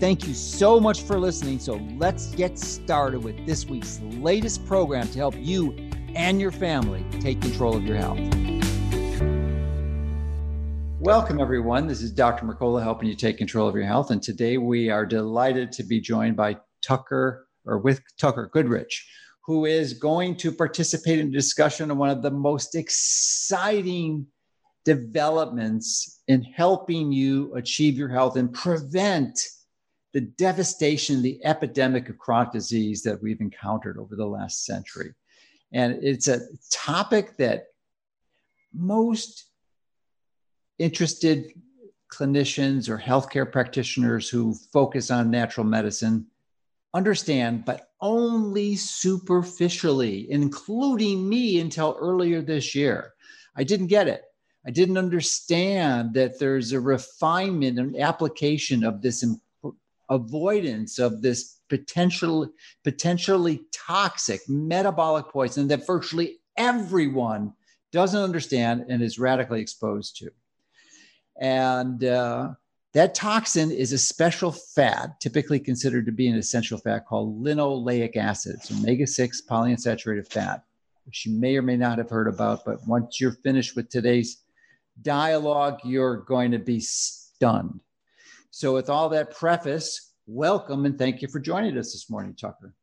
Thank you so much for listening. So let's get started with this week's latest program to help you and your family take control of your health. Welcome, everyone. This is Dr. Mercola helping you take control of your health. And today we are delighted to be joined by Tucker or with Tucker Goodrich, who is going to participate in a discussion on one of the most exciting developments in helping you achieve your health and prevent the devastation, the epidemic of chronic disease that we've encountered over the last century. And it's a topic that most interested clinicians or healthcare practitioners who focus on natural medicine understand, but only superficially, including me until earlier this year. I didn't get it. I didn't understand that there's a refinement and application of this avoidance of this potential potentially toxic metabolic poison that virtually everyone doesn't understand and is radically exposed to. And uh, that toxin is a special fat typically considered to be an essential fat called linoleic acid it's omega-6 polyunsaturated fat which you may or may not have heard about but once you're finished with today's dialogue you're going to be stunned so, with all that preface, welcome and thank you for joining us this morning, Tucker.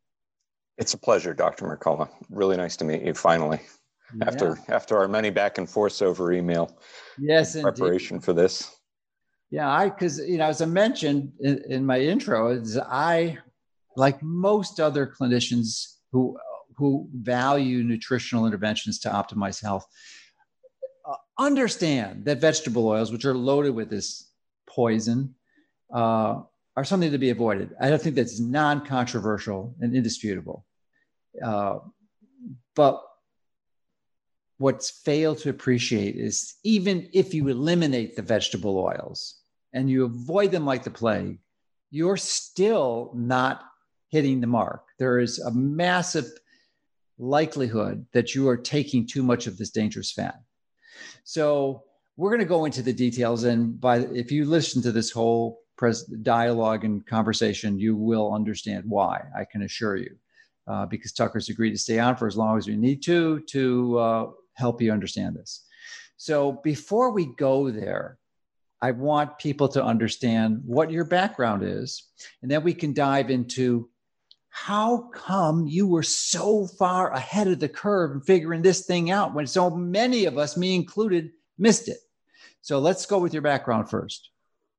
It's a pleasure, Dr. Mercola. Really nice to meet you finally. Yeah. After after our many back and forths over email. Yes, preparation for this. Yeah, I because you know, as I mentioned in, in my intro, is I like most other clinicians who who value nutritional interventions to optimize health uh, understand that vegetable oils, which are loaded with this poison, uh, are something to be avoided. I don't think that's non controversial and indisputable. Uh, but what's failed to appreciate is even if you eliminate the vegetable oils and you avoid them like the plague, you're still not hitting the mark. There is a massive likelihood that you are taking too much of this dangerous fat. So we're going to go into the details, and by if you listen to this whole pres- dialogue and conversation, you will understand why. I can assure you, uh, because Tucker's agreed to stay on for as long as we need to to uh, help you understand this. So before we go there, I want people to understand what your background is, and then we can dive into how come you were so far ahead of the curve in figuring this thing out when so many of us, me included, missed it. So let's go with your background first.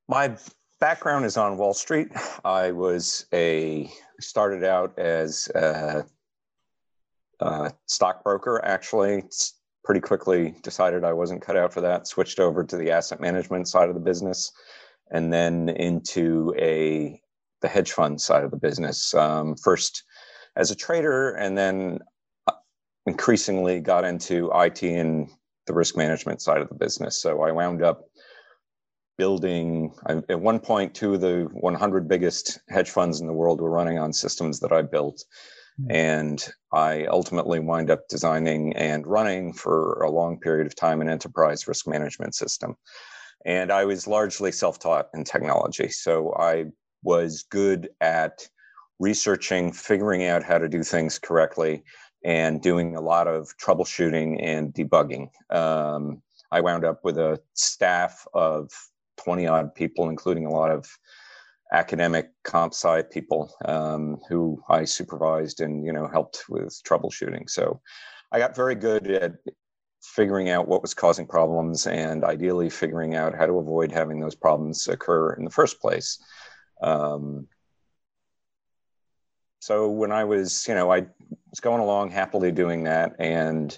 My background is on Wall Street. I was a started out as a, a stockbroker. Actually, pretty quickly decided I wasn't cut out for that. Switched over to the asset management side of the business, and then into a the hedge fund side of the business. Um, first as a trader, and then uh, increasingly got into IT and the risk management side of the business. So I wound up building at one point two of the 100 biggest hedge funds in the world were running on systems that i built. Mm-hmm. and i ultimately wind up designing and running for a long period of time an enterprise risk management system. And i was largely self-taught in technology. So i was good at researching figuring out how to do things correctly and doing a lot of troubleshooting and debugging. Um, I wound up with a staff of 20 odd people, including a lot of academic comp sci people um, who I supervised and you know helped with troubleshooting. So I got very good at figuring out what was causing problems and ideally figuring out how to avoid having those problems occur in the first place. Um, so when I was, you know, I was going along happily doing that, and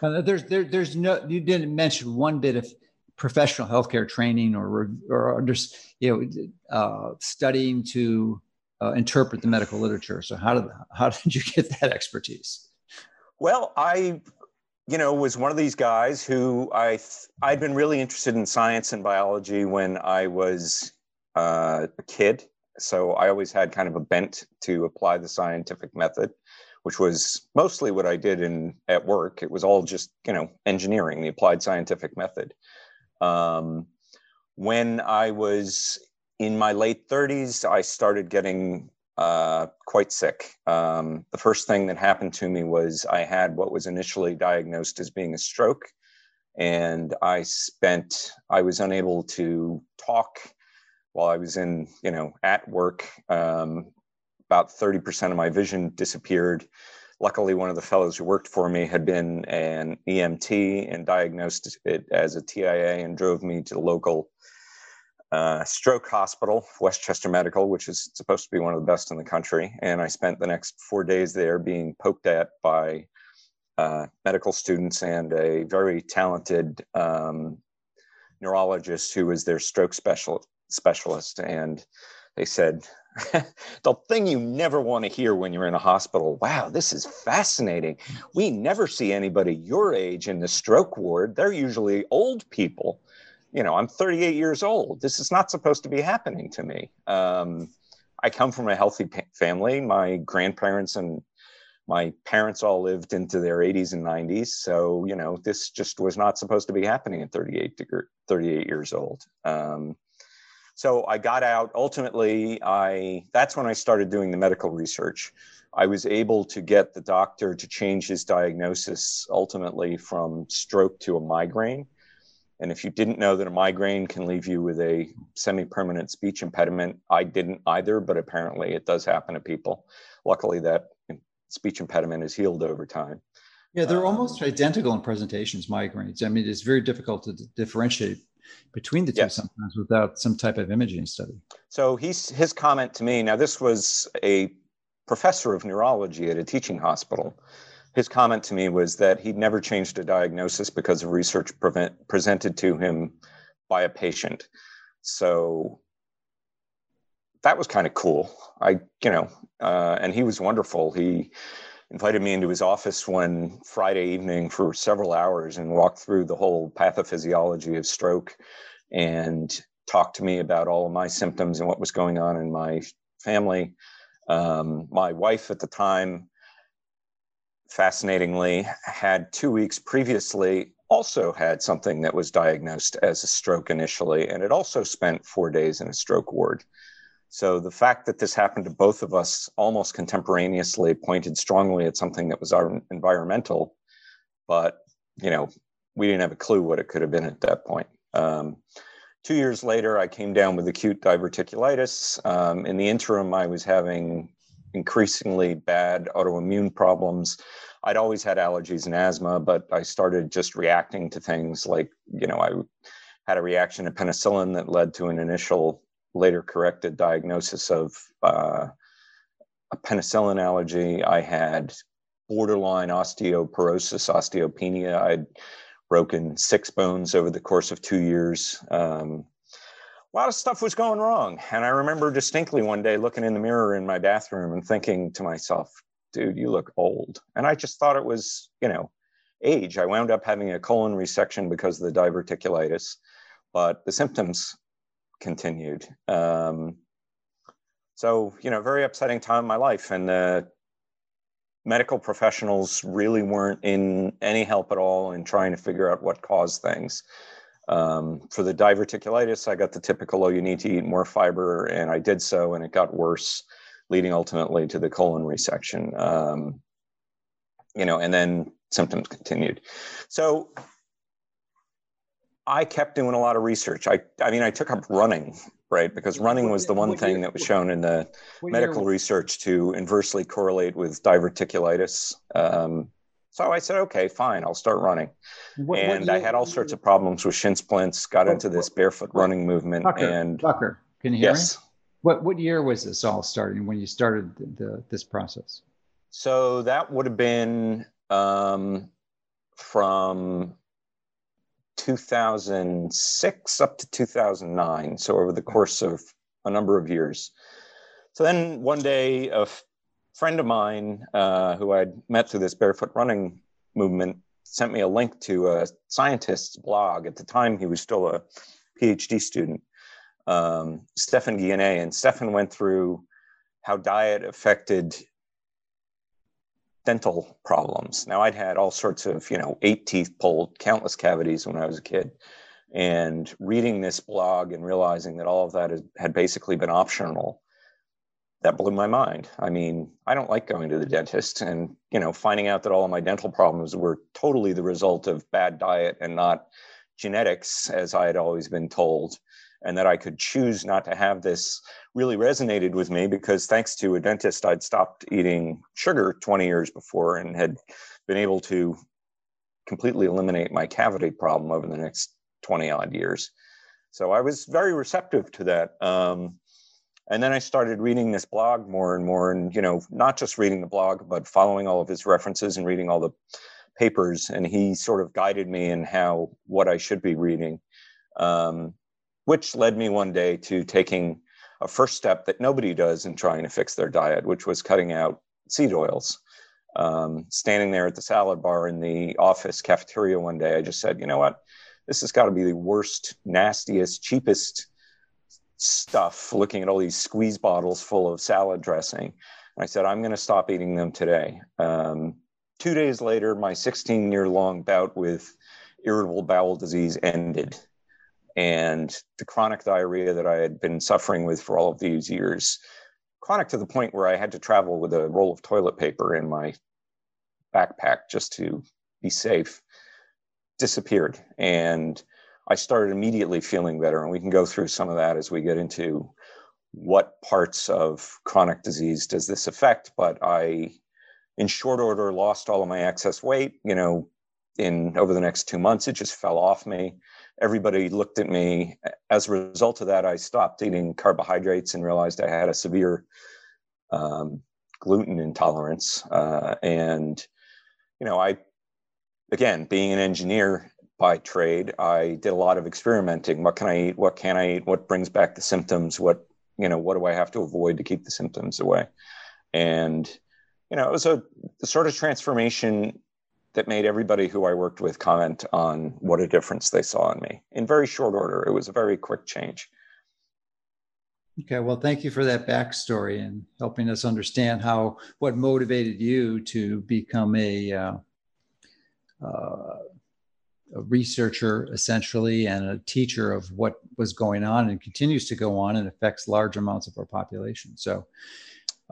uh, there's there, there's no you didn't mention one bit of professional healthcare training or or under, you know uh, studying to uh, interpret the medical literature. So how did how did you get that expertise? Well, I, you know, was one of these guys who I I'd been really interested in science and biology when I was uh, a kid. So I always had kind of a bent to apply the scientific method, which was mostly what I did in at work. It was all just you know engineering, the applied scientific method. Um, when I was in my late 30s, I started getting uh, quite sick. Um, the first thing that happened to me was I had what was initially diagnosed as being a stroke, and I spent I was unable to talk while I was in you know at work. Um, about 30% of my vision disappeared. Luckily, one of the fellows who worked for me had been an EMT and diagnosed it as a TIA and drove me to the local uh, stroke hospital, Westchester Medical, which is supposed to be one of the best in the country. And I spent the next four days there being poked at by uh, medical students and a very talented um, neurologist who was their stroke special, specialist. And they said, the thing you never want to hear when you're in a hospital wow, this is fascinating. We never see anybody your age in the stroke ward. They're usually old people you know, I'm 38 years old. This is not supposed to be happening to me. Um, I come from a healthy family. My grandparents and my parents all lived into their 80s and 90s. So, you know, this just was not supposed to be happening at 38, 38 years old. Um, so I got out. Ultimately, I that's when I started doing the medical research. I was able to get the doctor to change his diagnosis ultimately from stroke to a migraine and if you didn't know that a migraine can leave you with a semi permanent speech impediment, I didn't either, but apparently it does happen to people. Luckily, that speech impediment is healed over time. Yeah, they're um, almost identical in presentations, migraines. I mean, it's very difficult to differentiate between the two yes. sometimes without some type of imaging study. So he's, his comment to me now, this was a professor of neurology at a teaching hospital his comment to me was that he'd never changed a diagnosis because of research prevent, presented to him by a patient. So that was kind of cool. I, you know, uh, and he was wonderful. He invited me into his office one Friday evening for several hours and walked through the whole pathophysiology of stroke and talked to me about all of my symptoms and what was going on in my family. Um, my wife at the time fascinatingly, had two weeks previously also had something that was diagnosed as a stroke initially, and it also spent four days in a stroke ward. So the fact that this happened to both of us almost contemporaneously pointed strongly at something that was our environmental, but you know we didn't have a clue what it could have been at that point. Um, two years later, I came down with acute diverticulitis. Um, in the interim, I was having increasingly bad autoimmune problems. I'd always had allergies and asthma, but I started just reacting to things like, you know, I had a reaction to penicillin that led to an initial, later corrected diagnosis of uh, a penicillin allergy. I had borderline osteoporosis, osteopenia. I'd broken six bones over the course of two years. Um, a lot of stuff was going wrong. And I remember distinctly one day looking in the mirror in my bathroom and thinking to myself, dude, you look old. And I just thought it was, you know, age. I wound up having a colon resection because of the diverticulitis, but the symptoms continued. Um, so, you know, very upsetting time in my life. And the medical professionals really weren't in any help at all in trying to figure out what caused things. Um, for the diverticulitis, I got the typical, oh, you need to eat more fiber, and I did so, and it got worse, leading ultimately to the colon resection. Um, you know, and then symptoms continued. So I kept doing a lot of research. I, I mean, I took up running, right? Because running was the one thing that was shown in the medical research to inversely correlate with diverticulitis. Um, so I said, okay, fine, I'll start running. What, and what I had all sorts of problems with shin splints, got into this barefoot running movement. Tucker, and Tucker, can you hear yes. me? What, what year was this all starting when you started the, the, this process? So that would have been um, from 2006 up to 2009. So over the course of a number of years. So then one day, a f- friend of mine uh, who I'd met through this barefoot running movement sent me a link to a scientist's blog. At the time, he was still a PhD student, um, Stefan Guyenet. And Stefan went through how diet affected dental problems. Now, I'd had all sorts of, you know, eight teeth pulled, countless cavities when I was a kid. And reading this blog and realizing that all of that had basically been optional that blew my mind. I mean, I don't like going to the dentist and, you know, finding out that all of my dental problems were totally the result of bad diet and not genetics, as I had always been told, and that I could choose not to have this really resonated with me because thanks to a dentist, I'd stopped eating sugar 20 years before and had been able to completely eliminate my cavity problem over the next 20 odd years. So I was very receptive to that. Um, and then i started reading this blog more and more and you know not just reading the blog but following all of his references and reading all the papers and he sort of guided me in how what i should be reading um, which led me one day to taking a first step that nobody does in trying to fix their diet which was cutting out seed oils um, standing there at the salad bar in the office cafeteria one day i just said you know what this has got to be the worst nastiest cheapest stuff looking at all these squeeze bottles full of salad dressing. I said, I'm going to stop eating them today. Um, two days later, my 16 year long bout with irritable bowel disease ended. And the chronic diarrhea that I had been suffering with for all of these years, chronic to the point where I had to travel with a roll of toilet paper in my backpack just to be safe, disappeared. And I started immediately feeling better. And we can go through some of that as we get into what parts of chronic disease does this affect. But I, in short order, lost all of my excess weight. You know, in over the next two months, it just fell off me. Everybody looked at me. As a result of that, I stopped eating carbohydrates and realized I had a severe um, gluten intolerance. Uh, and, you know, I, again, being an engineer, by trade, I did a lot of experimenting. What can I eat? What can I eat? What brings back the symptoms? What you know? What do I have to avoid to keep the symptoms away? And you know, it was a sort of transformation that made everybody who I worked with comment on what a difference they saw in me in very short order. It was a very quick change. Okay, well, thank you for that backstory and helping us understand how what motivated you to become a uh, uh, a researcher essentially and a teacher of what was going on and continues to go on and affects large amounts of our population. So,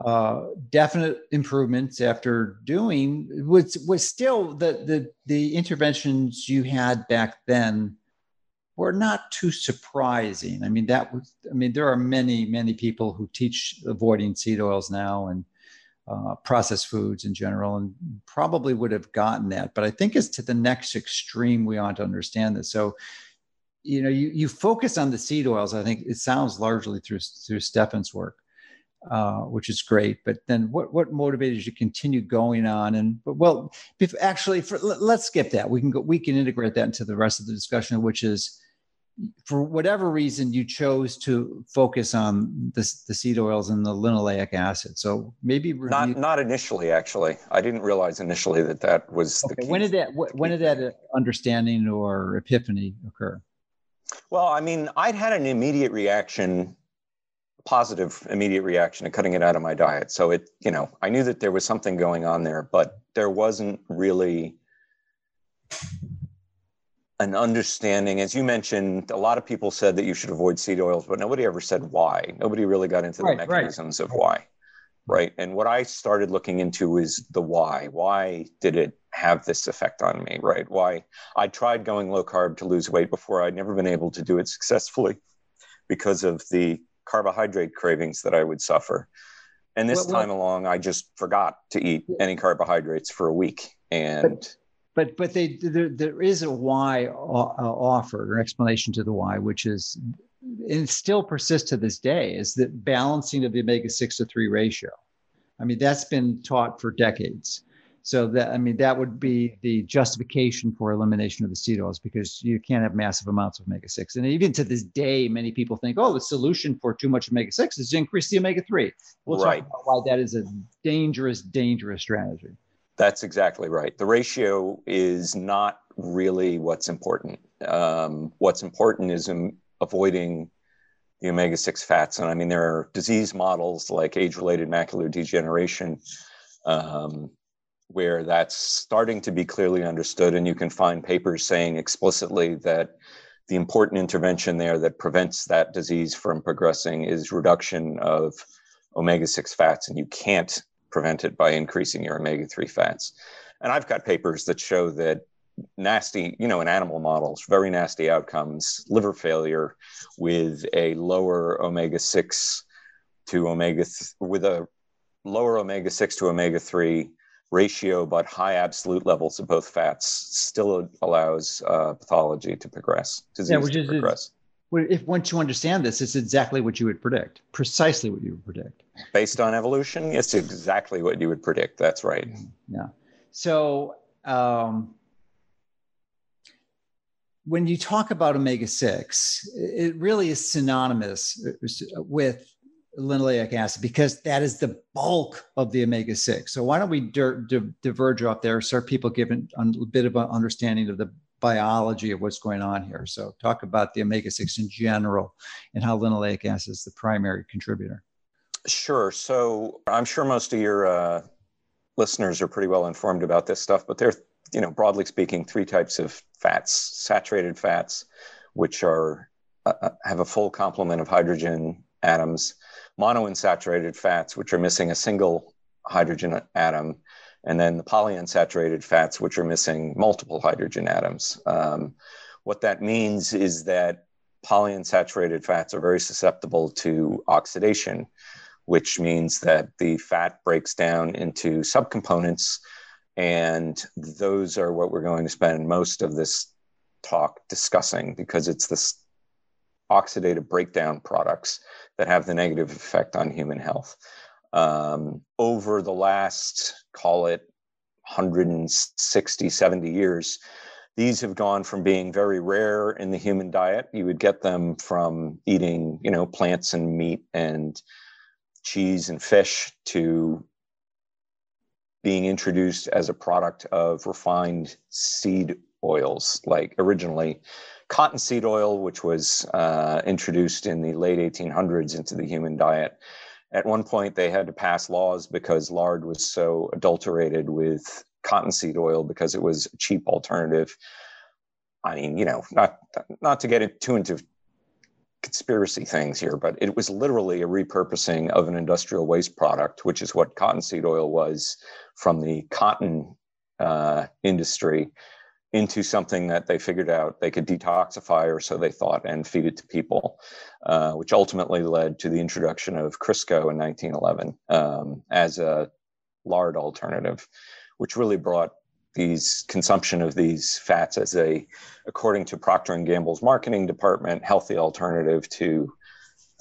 uh, definite improvements after doing was was still the the the interventions you had back then were not too surprising. I mean that was I mean there are many many people who teach avoiding seed oils now and uh, processed foods in general and probably would have gotten that. But I think it's to the next extreme we ought to understand this. So, you know, you, you focus on the seed oils. I think it sounds largely through through Stefan's work, uh, which is great. But then, what what motivated you to continue going on? And but well, if actually, for, let's skip that. We can go. We can integrate that into the rest of the discussion, which is for whatever reason you chose to focus on the, the seed oils and the linoleic acid so maybe review- not not initially actually i didn't realize initially that that was okay. when did that when did that understanding or epiphany occur well i mean i'd had an immediate reaction positive immediate reaction to cutting it out of my diet. So it you know i knew that there was something going on there but there wasn't really an understanding. As you mentioned a lot of people said that you should avoid seed oils but nobody ever said why. Nobody really got into the right, mechanisms right. of why right? And what i started looking into is the why. Why did it have this effect on me right? Why? I tried going low carb to lose weight before. I'd never been able to do it successfully because of the carbohydrate cravings that i would suffer and this well, time well, along i just forgot to eat any carbohydrates for a week and but, but but they there, there is a why uh, offered or explanation to the why, which is and still persists to this day is that balancing of the omega six to three ratio. I mean that's been taught for decades. So that I mean that would be the justification for elimination of the seed oils because you can't have massive amounts of omega six. And even to this day, many people think, oh, the solution for too much omega six is to increase the omega three. We'll right. talk about why that is a dangerous, dangerous strategy. That's exactly right. The ratio is not really what's important. Um, what's important is um, avoiding the omega 6 fats. And I mean, there are disease models like age related macular degeneration um, where that's starting to be clearly understood. And you can find papers saying explicitly that the important intervention there that prevents that disease from progressing is reduction of omega 6 fats. And you can't prevent it by increasing your omega 3 fats. And I've got papers that show that nasty, you know, in animal models, very nasty outcomes, liver failure with a lower omega 6 to omega, th- with a lower omega 6 to omega 3 ratio, but high absolute levels of both fats still allows uh, pathology to progress, disease yeah, which to is, progress. If once you understand this, it's exactly what you would predict, precisely what you would predict. Based on evolution, it's exactly what you would predict. That's right. Yeah. So, um, when you talk about omega 6, it really is synonymous with linoleic acid because that is the bulk of the omega 6. So, why don't we di- di- diverge off there so people given a bit of an understanding of the biology of what's going on here? So, talk about the omega 6 in general and how linoleic acid is the primary contributor. Sure. So, I'm sure most of your uh, listeners are pretty well informed about this stuff, but there you know, broadly speaking, three types of fats: saturated fats, which are uh, uh, have a full complement of hydrogen atoms; monounsaturated fats, which are missing a single hydrogen atom; and then the polyunsaturated fats, which are missing multiple hydrogen atoms. Um, what that means is that polyunsaturated fats are very susceptible to oxidation, which means that the fat breaks down into subcomponents and those are what we're going to spend most of this talk discussing because it's this oxidative breakdown products that have the negative effect on human health. Um, over the last, call it 160, 70 years, these have gone from being very rare in the human diet. You would get them from eating, you know, plants and meat and cheese and fish to being introduced as a product of refined seed oils, like originally cottonseed oil, which was uh, introduced in the late 1800s into the human diet. At one point, they had to pass laws because lard was so adulterated with cottonseed oil because it was a cheap alternative. I mean, you know, not not to get too into conspiracy things here, but it was literally a repurposing of an industrial waste product, which is what cottonseed oil was from the cotton uh, industry into something that they figured out they could detoxify, or so they thought, and feed it to people, uh, which ultimately led to the introduction of Crisco in 1911 um, as a lard alternative, which really brought these consumption of these fats as a, according to Procter and Gamble's marketing department, healthy alternative to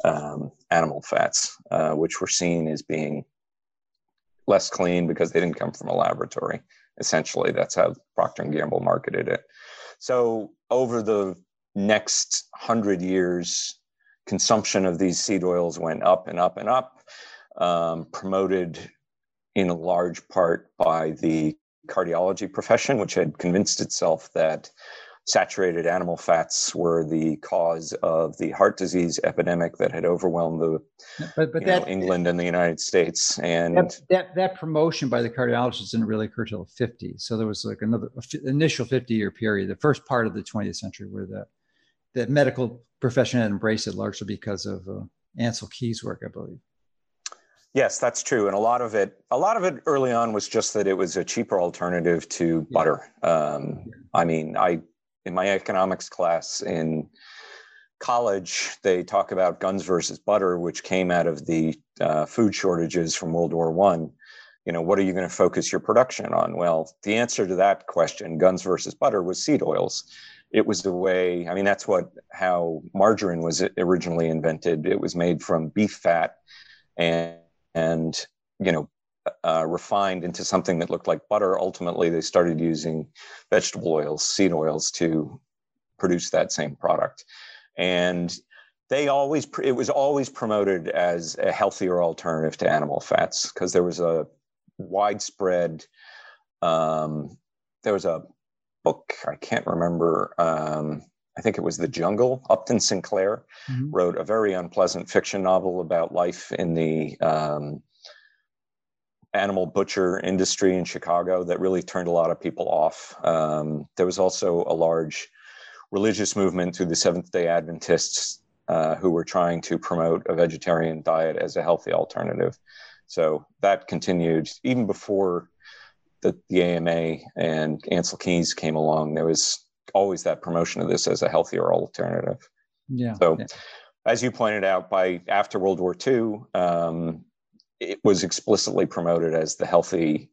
um, animal fats, uh, which were seen as being less clean because they didn't come from a laboratory. Essentially, that's how Procter and Gamble marketed it. So over the next hundred years, consumption of these seed oils went up and up and up, um, promoted in large part by the cardiology profession, which had convinced itself that saturated animal fats were the cause of the heart disease epidemic that had overwhelmed the but, but that, know, England and the United States. And that, that, that promotion by the cardiologists didn't really occur till 50. So there was like another initial 50 year period, the first part of the 20th century where the, the medical profession had embraced it largely because of uh, Ancel Keys' work, I believe. Yes, that's true, and a lot of it, a lot of it early on was just that it was a cheaper alternative to yeah. butter. Um, I mean, I in my economics class in college, they talk about guns versus butter, which came out of the uh, food shortages from World War One. You know, what are you going to focus your production on? Well, the answer to that question, guns versus butter, was seed oils. It was the way. I mean, that's what how margarine was originally invented. It was made from beef fat and and you know uh, refined into something that looked like butter. Ultimately, they started using vegetable oils, seed oils, to produce that same product. And they always it was always promoted as a healthier alternative to animal fats because there was a widespread um, there was a book i can't remember um, i think it was the jungle upton sinclair mm-hmm. wrote a very unpleasant fiction novel about life in the um, animal butcher industry in chicago that really turned a lot of people off um, there was also a large religious movement through the seventh day adventists uh, who were trying to promote a vegetarian diet as a healthy alternative. So that continued even before the, the AMA and Ancel Keys came along. There was always that promotion of this as a healthier alternative. Yeah. So, yeah. as you pointed out, by after World War II, um, it was explicitly promoted as the healthy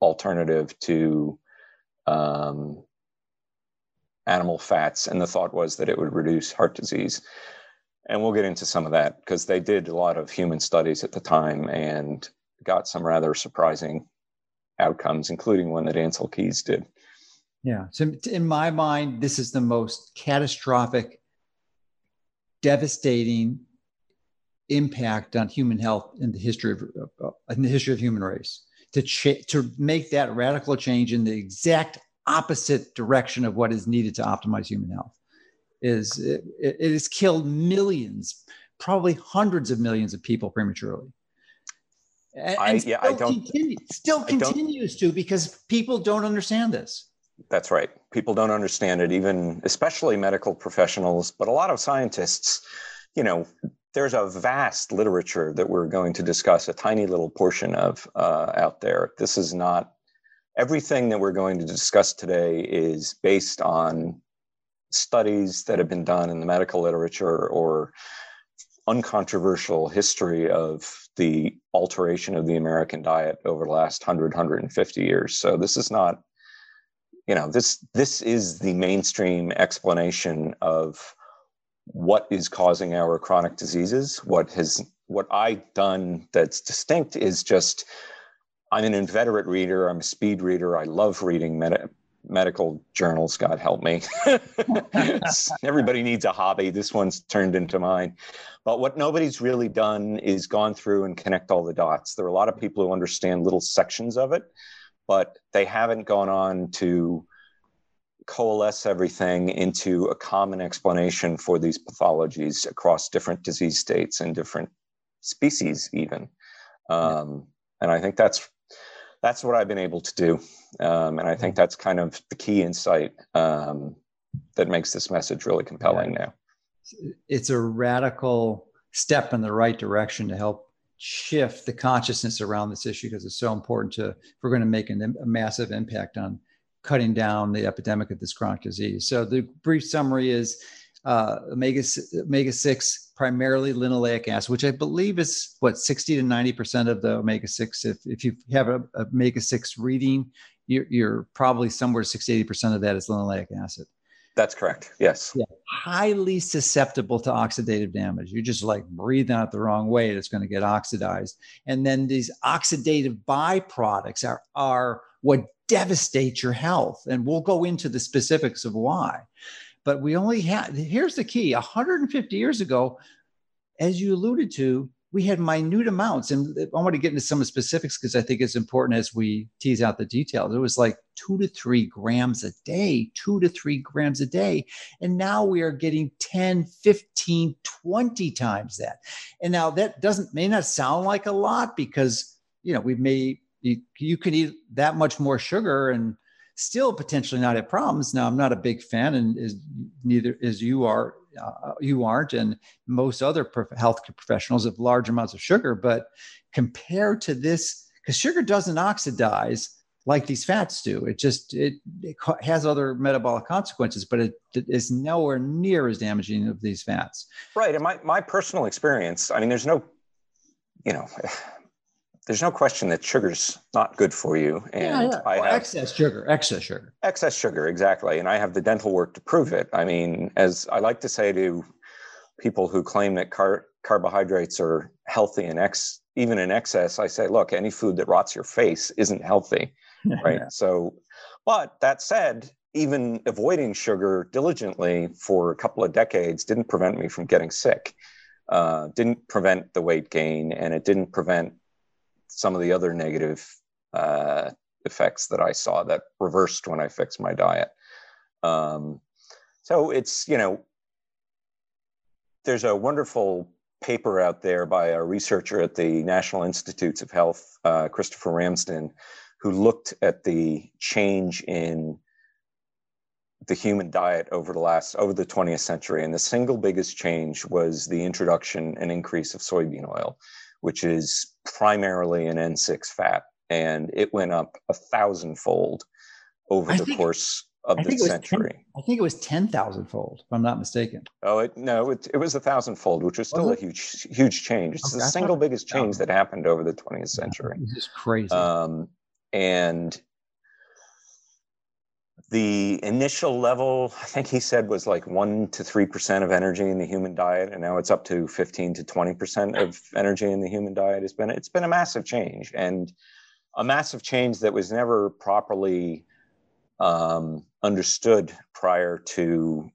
alternative to um, animal fats, and the thought was that it would reduce heart disease and we'll get into some of that because they did a lot of human studies at the time and got some rather surprising outcomes, including one that Ancel Keys did. Yeah. So, in my mind, this is the most catastrophic, devastating impact on human health in the history of uh, in the history of human race. To ch- to make that radical change in the exact opposite direction of what is needed to optimize human health is it, it has killed millions, probably hundreds of millions of people prematurely. And, I, yeah, I don't. Continue, still continues to because people don't understand this. That's right. People don't understand it, even especially medical professionals, but a lot of scientists. You know, there's a vast literature that we're going to discuss, a tiny little portion of uh, out there. This is not everything that we're going to discuss today is based on studies that have been done in the medical literature or uncontroversial history of the alteration of the American diet over the last 100, 150 years. So this is not, you know, this this is the mainstream explanation of what is causing our chronic diseases. What has what I've done that's distinct is just I'm an inveterate reader. I'm a speed reader. I love reading med- medical journals, God help me. Everybody needs a hobby. This one's turned into mine. But what nobody's really done is gone through and connect all the dots. There are a lot of people who understand little sections of it, but they haven't gone on to coalesce everything into a common explanation for these pathologies across different disease states and different species, even. Um, and I think that's that's what I've been able to do. Um, and I think mm-hmm. that's kind of the key insight um, that makes this message really compelling yeah. now. It's a radical step in the right direction to help shift the consciousness around this issue because it's so important to, if we're going to make an, a massive impact on cutting down the epidemic of this chronic disease. So the brief summary is uh, omega omega six primarily linoleic acid, which I believe is what sixty to ninety percent of the omega six. If if you have a, a omega six reading, you're, you're probably somewhere 60 80 percent of that is linoleic acid. That's correct. Yes. Yeah. Highly susceptible to oxidative damage. You're just like breathing out the wrong way, it's going to get oxidized. And then these oxidative byproducts are, are what devastate your health. And we'll go into the specifics of why. But we only had here's the key. 150 years ago as you alluded to we had minute amounts. And i want to get into some of the specifics because i think it's important as we tease out the details. It was like two to three grams a day two to three grams a day. And now we are getting 10 15 20 times that. And now that doesn't may not sound like a lot because you know we may you, you can eat that much more sugar and still potentially not have problems. Now, I'm not a big fan, and is neither as you are. Uh, you aren't, and most other prof- healthcare professionals have large amounts of sugar. But compared to this, because sugar doesn't oxidize like these fats do, it just it, it has other metabolic consequences, but it, it is nowhere near as damaging of these fats. Right, and my my personal experience. I mean, there's no, you know there's no question that sugar's not good for you. And yeah, yeah. I have excess sugar, excess sugar. Excess sugar, exactly. And I have the dental work to prove it. I mean, as I like to say to people who claim that car- carbohydrates are healthy and ex even in excess, I say, look, any food that rots your face isn't healthy, right? So, but that said, even avoiding sugar diligently for a couple of decades didn't prevent me from getting sick, uh, didn't prevent the weight gain, and it didn't prevent some of the other negative uh, effects that I saw that reversed when I fixed my diet. Um, so it's, you know, there's a wonderful paper out there by a researcher at the National Institutes of Health, uh, Christopher Ramsden, who looked at the change in the human diet over the last over the 20th century and the single biggest change was the introduction and increase of soybean oil which is primarily an n6 fat and it went up a thousandfold over I the think, course of the century. 10, i think it was 10000 fold if i'm not mistaken. Oh it, no it, it was a thousandfold which was still was a huge huge change. It's okay, the single biggest change that happened over the 20th century. This is crazy. Um, and the initial level, I think he said was like one to three percent of energy in the human diet, and now it's up to fifteen to twenty percent of energy in the human diet. It's been it's been a massive change, and a massive change that was never properly um, understood prior to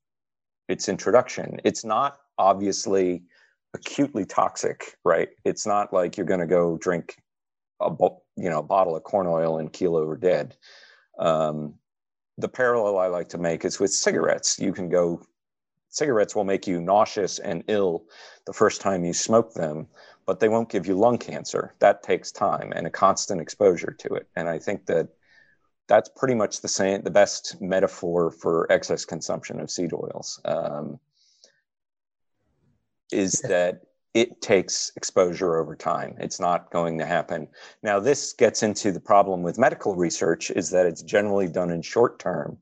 its introduction. It's not obviously acutely toxic, right? It's not like you're going to go drink a you know a bottle of corn oil and keel over dead. Um, the parallel I like to make is with cigarettes. You can go, cigarettes will make you nauseous and ill the first time you smoke them, but they won't give you lung cancer. That takes time and a constant exposure to it. And I think that that's pretty much the same, the best metaphor for excess consumption of seed oils. Um, is that it takes exposure over time. It's not going to happen. Now, this gets into the problem with medical research is that it's generally done in short term.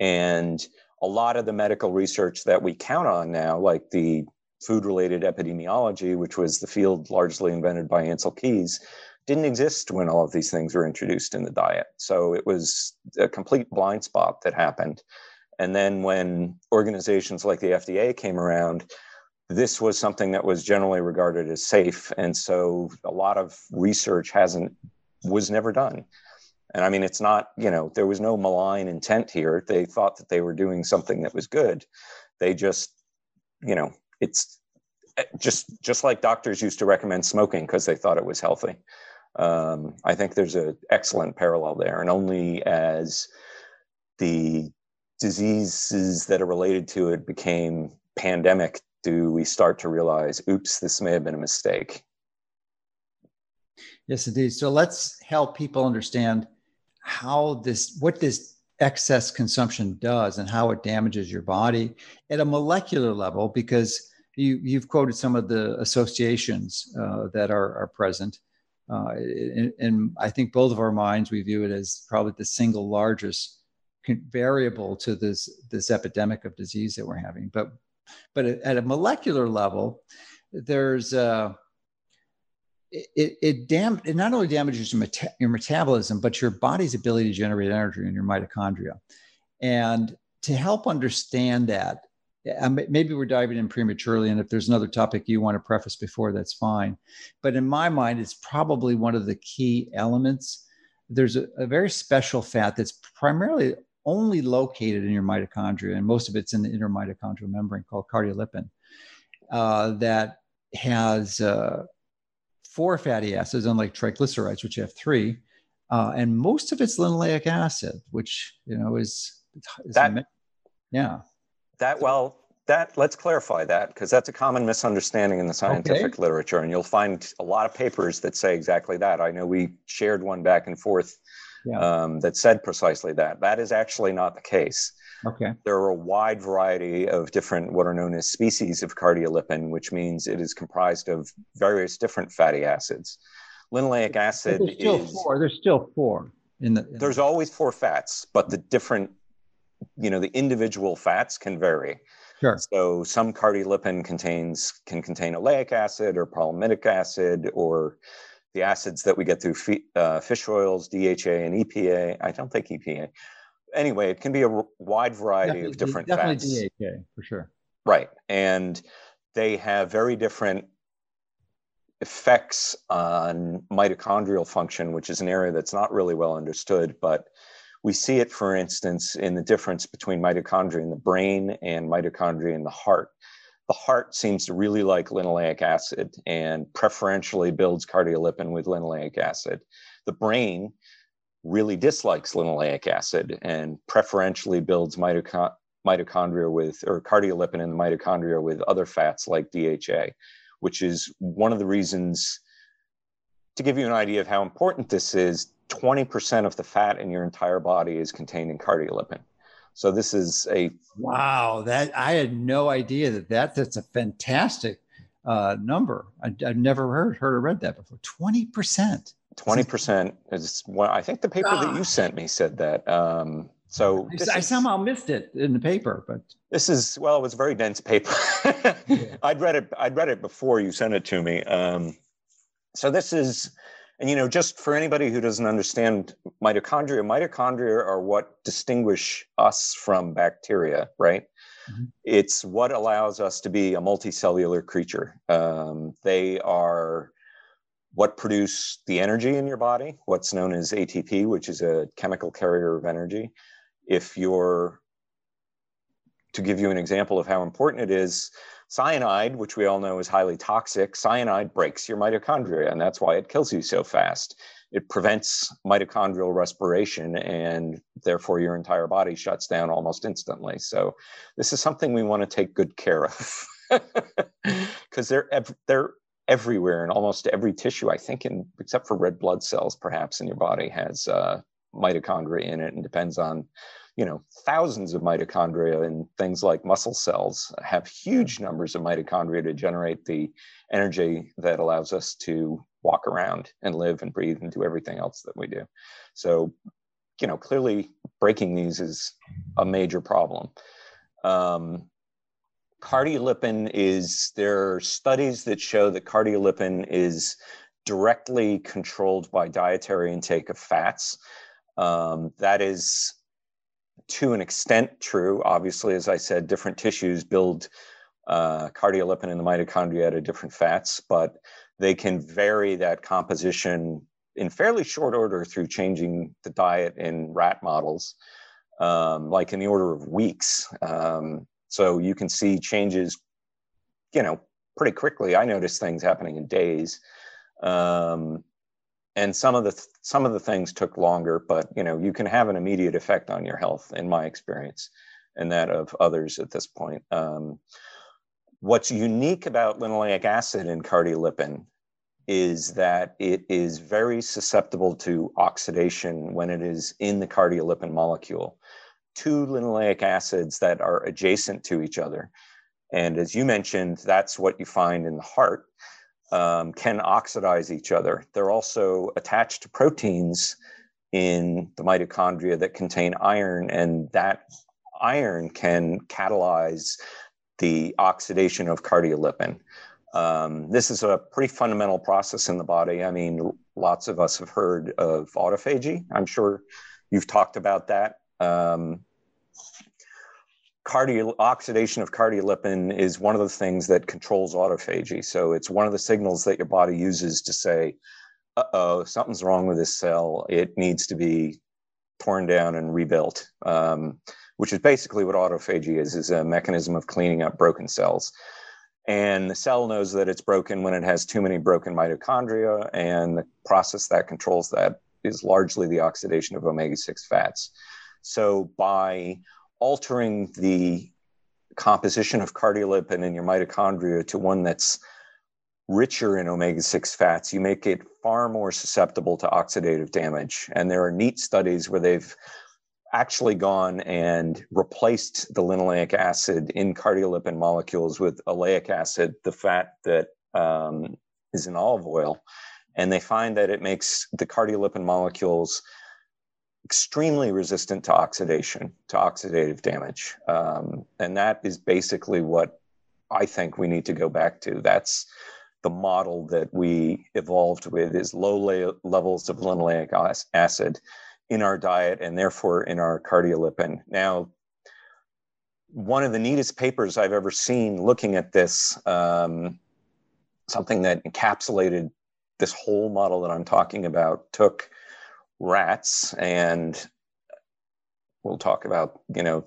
And a lot of the medical research that we count on now, like the food related epidemiology, which was the field largely invented by Ancel Keys, didn't exist when all of these things were introduced in the diet. So it was a complete blind spot that happened. And then when organizations like the FDA came around, this was something that was generally regarded as safe and so a lot of research hasn't was never done. And i mean it's not you know there was no malign intent here. They thought that they were doing something that was good. They just you know it's eh, just just like doctors used to recommend smoking because they thought it was healthy. Um, i think there's an excellent parallel there and only as the diseases that are related to it became pandemic do we start to realize, oops, this may have been a mistake? Yes, indeed. So let's help people understand how this, what this excess consumption does and how it damages your body at a molecular level, because you, you've quoted some of the associations uh, that are, are present. Uh, and, and, I think both of our minds, we view it as probably the single largest variable to this, this epidemic of disease that we're having. But but at a molecular level, there's uh, it it, dam- it not only damages your, meta- your metabolism, but your body's ability to generate energy in your mitochondria. And to help understand that, maybe we're diving in prematurely, and if there's another topic you want to preface before, that's fine. But in my mind, it's probably one of the key elements. There's a, a very special fat that's primarily only located in your mitochondria, and most of it's in the inner mitochondrial membrane called cardiolipin, uh, that has uh, four fatty acids, unlike triglycerides, which have three, uh, and most of it's linoleic acid, which you know is, is that, yeah. That well, that let's clarify that because that's a common misunderstanding in the scientific okay. literature, and you'll find a lot of papers that say exactly that. I know we shared one back and forth yeah. um, that said precisely that. That is actually not the case. Okay. There are a wide variety of different, what are known as species of cardiolipin, which means it is comprised of various different fatty acids. Linoleic acid there's still is. Four. There's still four in the. In there's the... always four fats, but the different, you know, the individual fats can vary. Sure. So some cardiolipin contains can contain oleic acid or palmitic acid or the acids that we get through fi- uh, fish oils, DHA and EPA. I don't think EPA. Anyway, it can be a r- wide variety definitely, of different definitely fats. DHA for sure. Right, and they have very different effects on mitochondrial function, which is an area that's not really well understood, but we see it, for instance, in the difference between mitochondria in the brain and mitochondria in the heart. The heart seems to really like linoleic acid and preferentially builds cardiolipin with linoleic acid. The brain really dislikes linoleic acid and preferentially builds mitochondria mitochondria with or cardiolipin in the mitochondria with other fats like DHA, which is one of the reasons to give you an idea of how important this is 20% of the fat in your entire body is contained in cardiolipin. So this is a wow. That I had no idea that, that that's a fantastic uh, number. I, have never heard heard or read that before. Twenty percent. Twenty percent is what I think the paper that you sent me said that. Um, so I, I, somehow missed it in the paper, but this is well, it was a very dense paper. I'd read it. I'd read it before you sent it to me. Um, so this is, and you know, just for anybody who doesn't understand mitochondria, mitochondria are what distinguish us from bacteria, right? Mm-hmm. It's what allows us to be a multicellular creature. Um, they are what produce the energy in your body, what's known as ATP, which is a chemical carrier of energy if you're to give you an example of how important it is cyanide which we all know is highly toxic cyanide breaks your mitochondria and that's why it kills you so fast. It prevents mitochondrial respiration and therefore your entire body shuts down almost instantly. So this is something we want to take good care of. Because they're ev- they're everywhere in almost every tissue i think in except for red blood cells perhaps in your body has uh, mitochondria in it and depends on you know thousands of mitochondria and things like muscle cells have huge numbers of mitochondria to generate the energy that allows us to walk around and live and breathe and do everything else that we do. So you know clearly breaking these is a major problem. Um, cardiolipin is there are studies that show that cardiolipin is directly controlled by dietary intake of fats. Um, that is to an extent true. Obviously, as I said, different tissues build uh, cardiolipin in the mitochondria of different fats, but they can vary that composition in fairly short order through changing the diet in rat models, um, like in the order of weeks. Um, so you can see changes, you know, pretty quickly. I notice things happening in days. Um, and some of the some of the things took longer but you know you can have an immediate effect on your health in my experience and that of others at this point. Um, what's unique about linoleic acid and cardiolipin is that it is very susceptible to oxidation when it is in the cardiolipin molecule. Two linoleic acids that are adjacent to each other. And as you mentioned that's what you find in the heart um, can oxidize each other. They're also attached to proteins in the mitochondria that contain iron, and that iron can catalyze the oxidation of cardiolipin. Um, this is a pretty fundamental process in the body. I mean, lots of us have heard of autophagy. I'm sure you've talked about that. Um, cardio oxidation of cardiolipin is one of the things that controls autophagy. So it's one of the signals that your body uses to say, "Uh oh, something's wrong with this cell. It needs to be torn down and rebuilt." Um, which is basically what autophagy is: is a mechanism of cleaning up broken cells. And the cell knows that it's broken when it has too many broken mitochondria, and the process that controls that is largely the oxidation of omega 6 fats. So, by altering the composition of cardiolipin in your mitochondria to one that's richer in omega 6 fats, you make it far more susceptible to oxidative damage. And there are neat studies where they've actually gone and replaced the linoleic acid in cardiolipin molecules with oleic acid, the fat that um, is in olive oil. And they find that it makes the cardiolipin molecules extremely resistant to oxidation, to oxidative damage. Um, and that is basically what I think we need to go back to. That's the model that we evolved with is low la- levels of linoleic acid in our diet and therefore in our cardiolipin. Now, one of the neatest papers I've ever seen looking at this um, something that encapsulated this whole model that I'm talking about, took rats and we'll talk about, you know,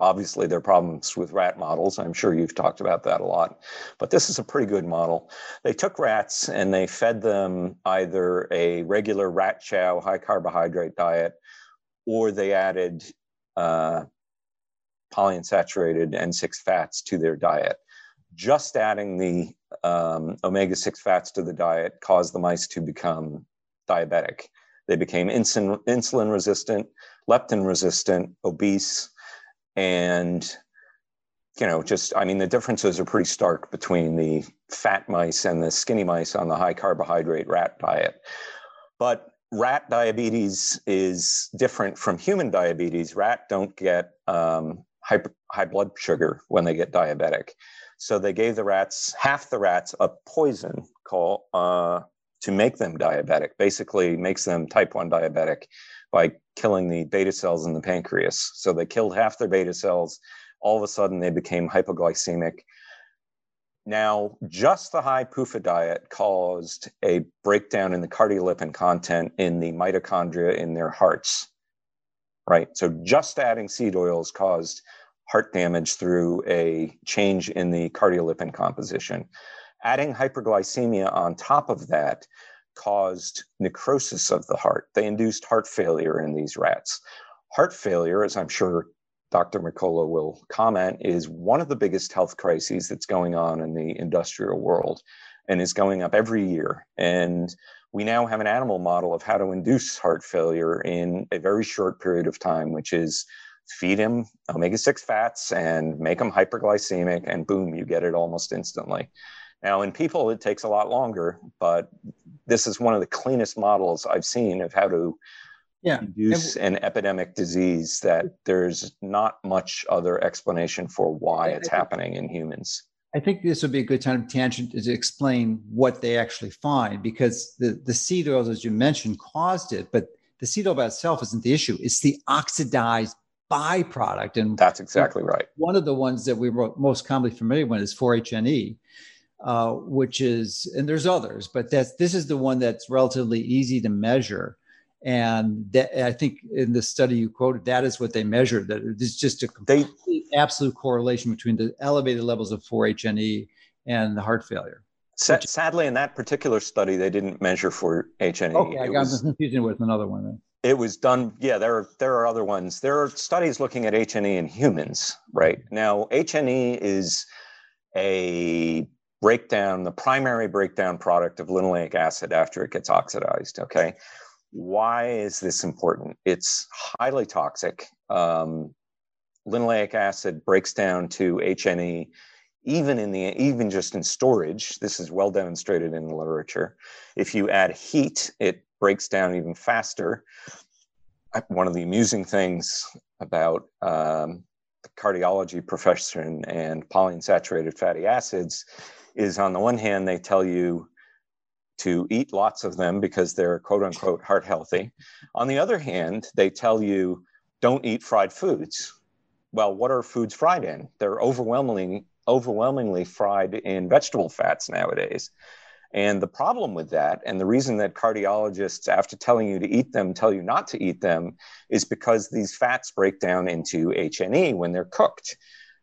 obviously there are problems with rat models. I'm sure you've talked about that a lot, but this is a pretty good model. They took rats and they fed them either a regular rat chow high carbohydrate diet, or they added uh, polyunsaturated N6 fats to their diet. Just adding the um, omega 6 fats to the diet caused the mice to become diabetic. They became insulin, insulin resistant, leptin resistant, obese, and you know just i mean the differences are pretty stark between the fat mice and the skinny mice on the high carbohydrate rat diet. But rat diabetes is different from human diabetes. Rat don't get um, high, high blood sugar when they get diabetic. So they gave the rats half the rats a poison called uh, to make them diabetic basically makes them type 1 diabetic by killing the beta cells in the pancreas. So they killed half their beta cells. All of a sudden, they became hyperglycemic. Now, just the high PUFA diet caused a breakdown in the cardiolipin content in the mitochondria in their hearts, right? So just adding seed oils caused heart damage through a change in the cardiolipin composition. Adding hyperglycemia on top of that caused necrosis of the heart. They induced heart failure in these rats. Heart failure, as I'm sure Dr. Mercola will comment, is one of the biggest health crises that's going on in the industrial world and is going up every year. And we now have an animal model of how to induce heart failure in a very short period of time, which is feed him omega 6 fats and make him hyperglycemic, and boom, you get it almost instantly. Now, in people, it takes a lot longer, but this is one of the cleanest models I've seen of how to yeah. induce an epidemic disease that there's not much other explanation for why it's happening in humans. I think this would be a good time tangent to explain what they actually find because the, the seed oils, as you mentioned, caused it, but the seed oil by itself isn't the issue. It's the oxidized byproduct. And that's exactly right. One of the ones that we were most commonly familiar with is 4-HNE. Uh, which is, and there's others, but that's this is the one that's relatively easy to measure. And that, I think in the study you quoted, that is what they measured. That it's just a complete, they, absolute correlation between the elevated levels of 4-HNE and the heart failure. sadly, in that particular study, they didn't measure for HNE. Okay, I got confusing with another one. Then. It was done. Yeah, there are there are other ones. There are studies looking at HNE in humans. Right now, HNE is a breakdown, the primary breakdown product of linoleic acid after it gets oxidized. Okay. Why is this important? It's highly toxic. Um, linoleic acid breaks down to HNE even in the even just in storage this is well demonstrated in the literature if you add heat it breaks down even faster one of the amusing things about um, the cardiology profession and polyunsaturated fatty acids is on the one hand, they tell you to eat lots of them because they're quote unquote heart healthy. On the other hand, they tell you don't eat fried foods. Well, what are foods fried in? They're overwhelmingly overwhelmingly fried in vegetable fats nowadays. And the problem with that, and the reason that cardiologists, after telling you to eat them, tell you not to eat them, is because these fats break down into HNE when they're cooked.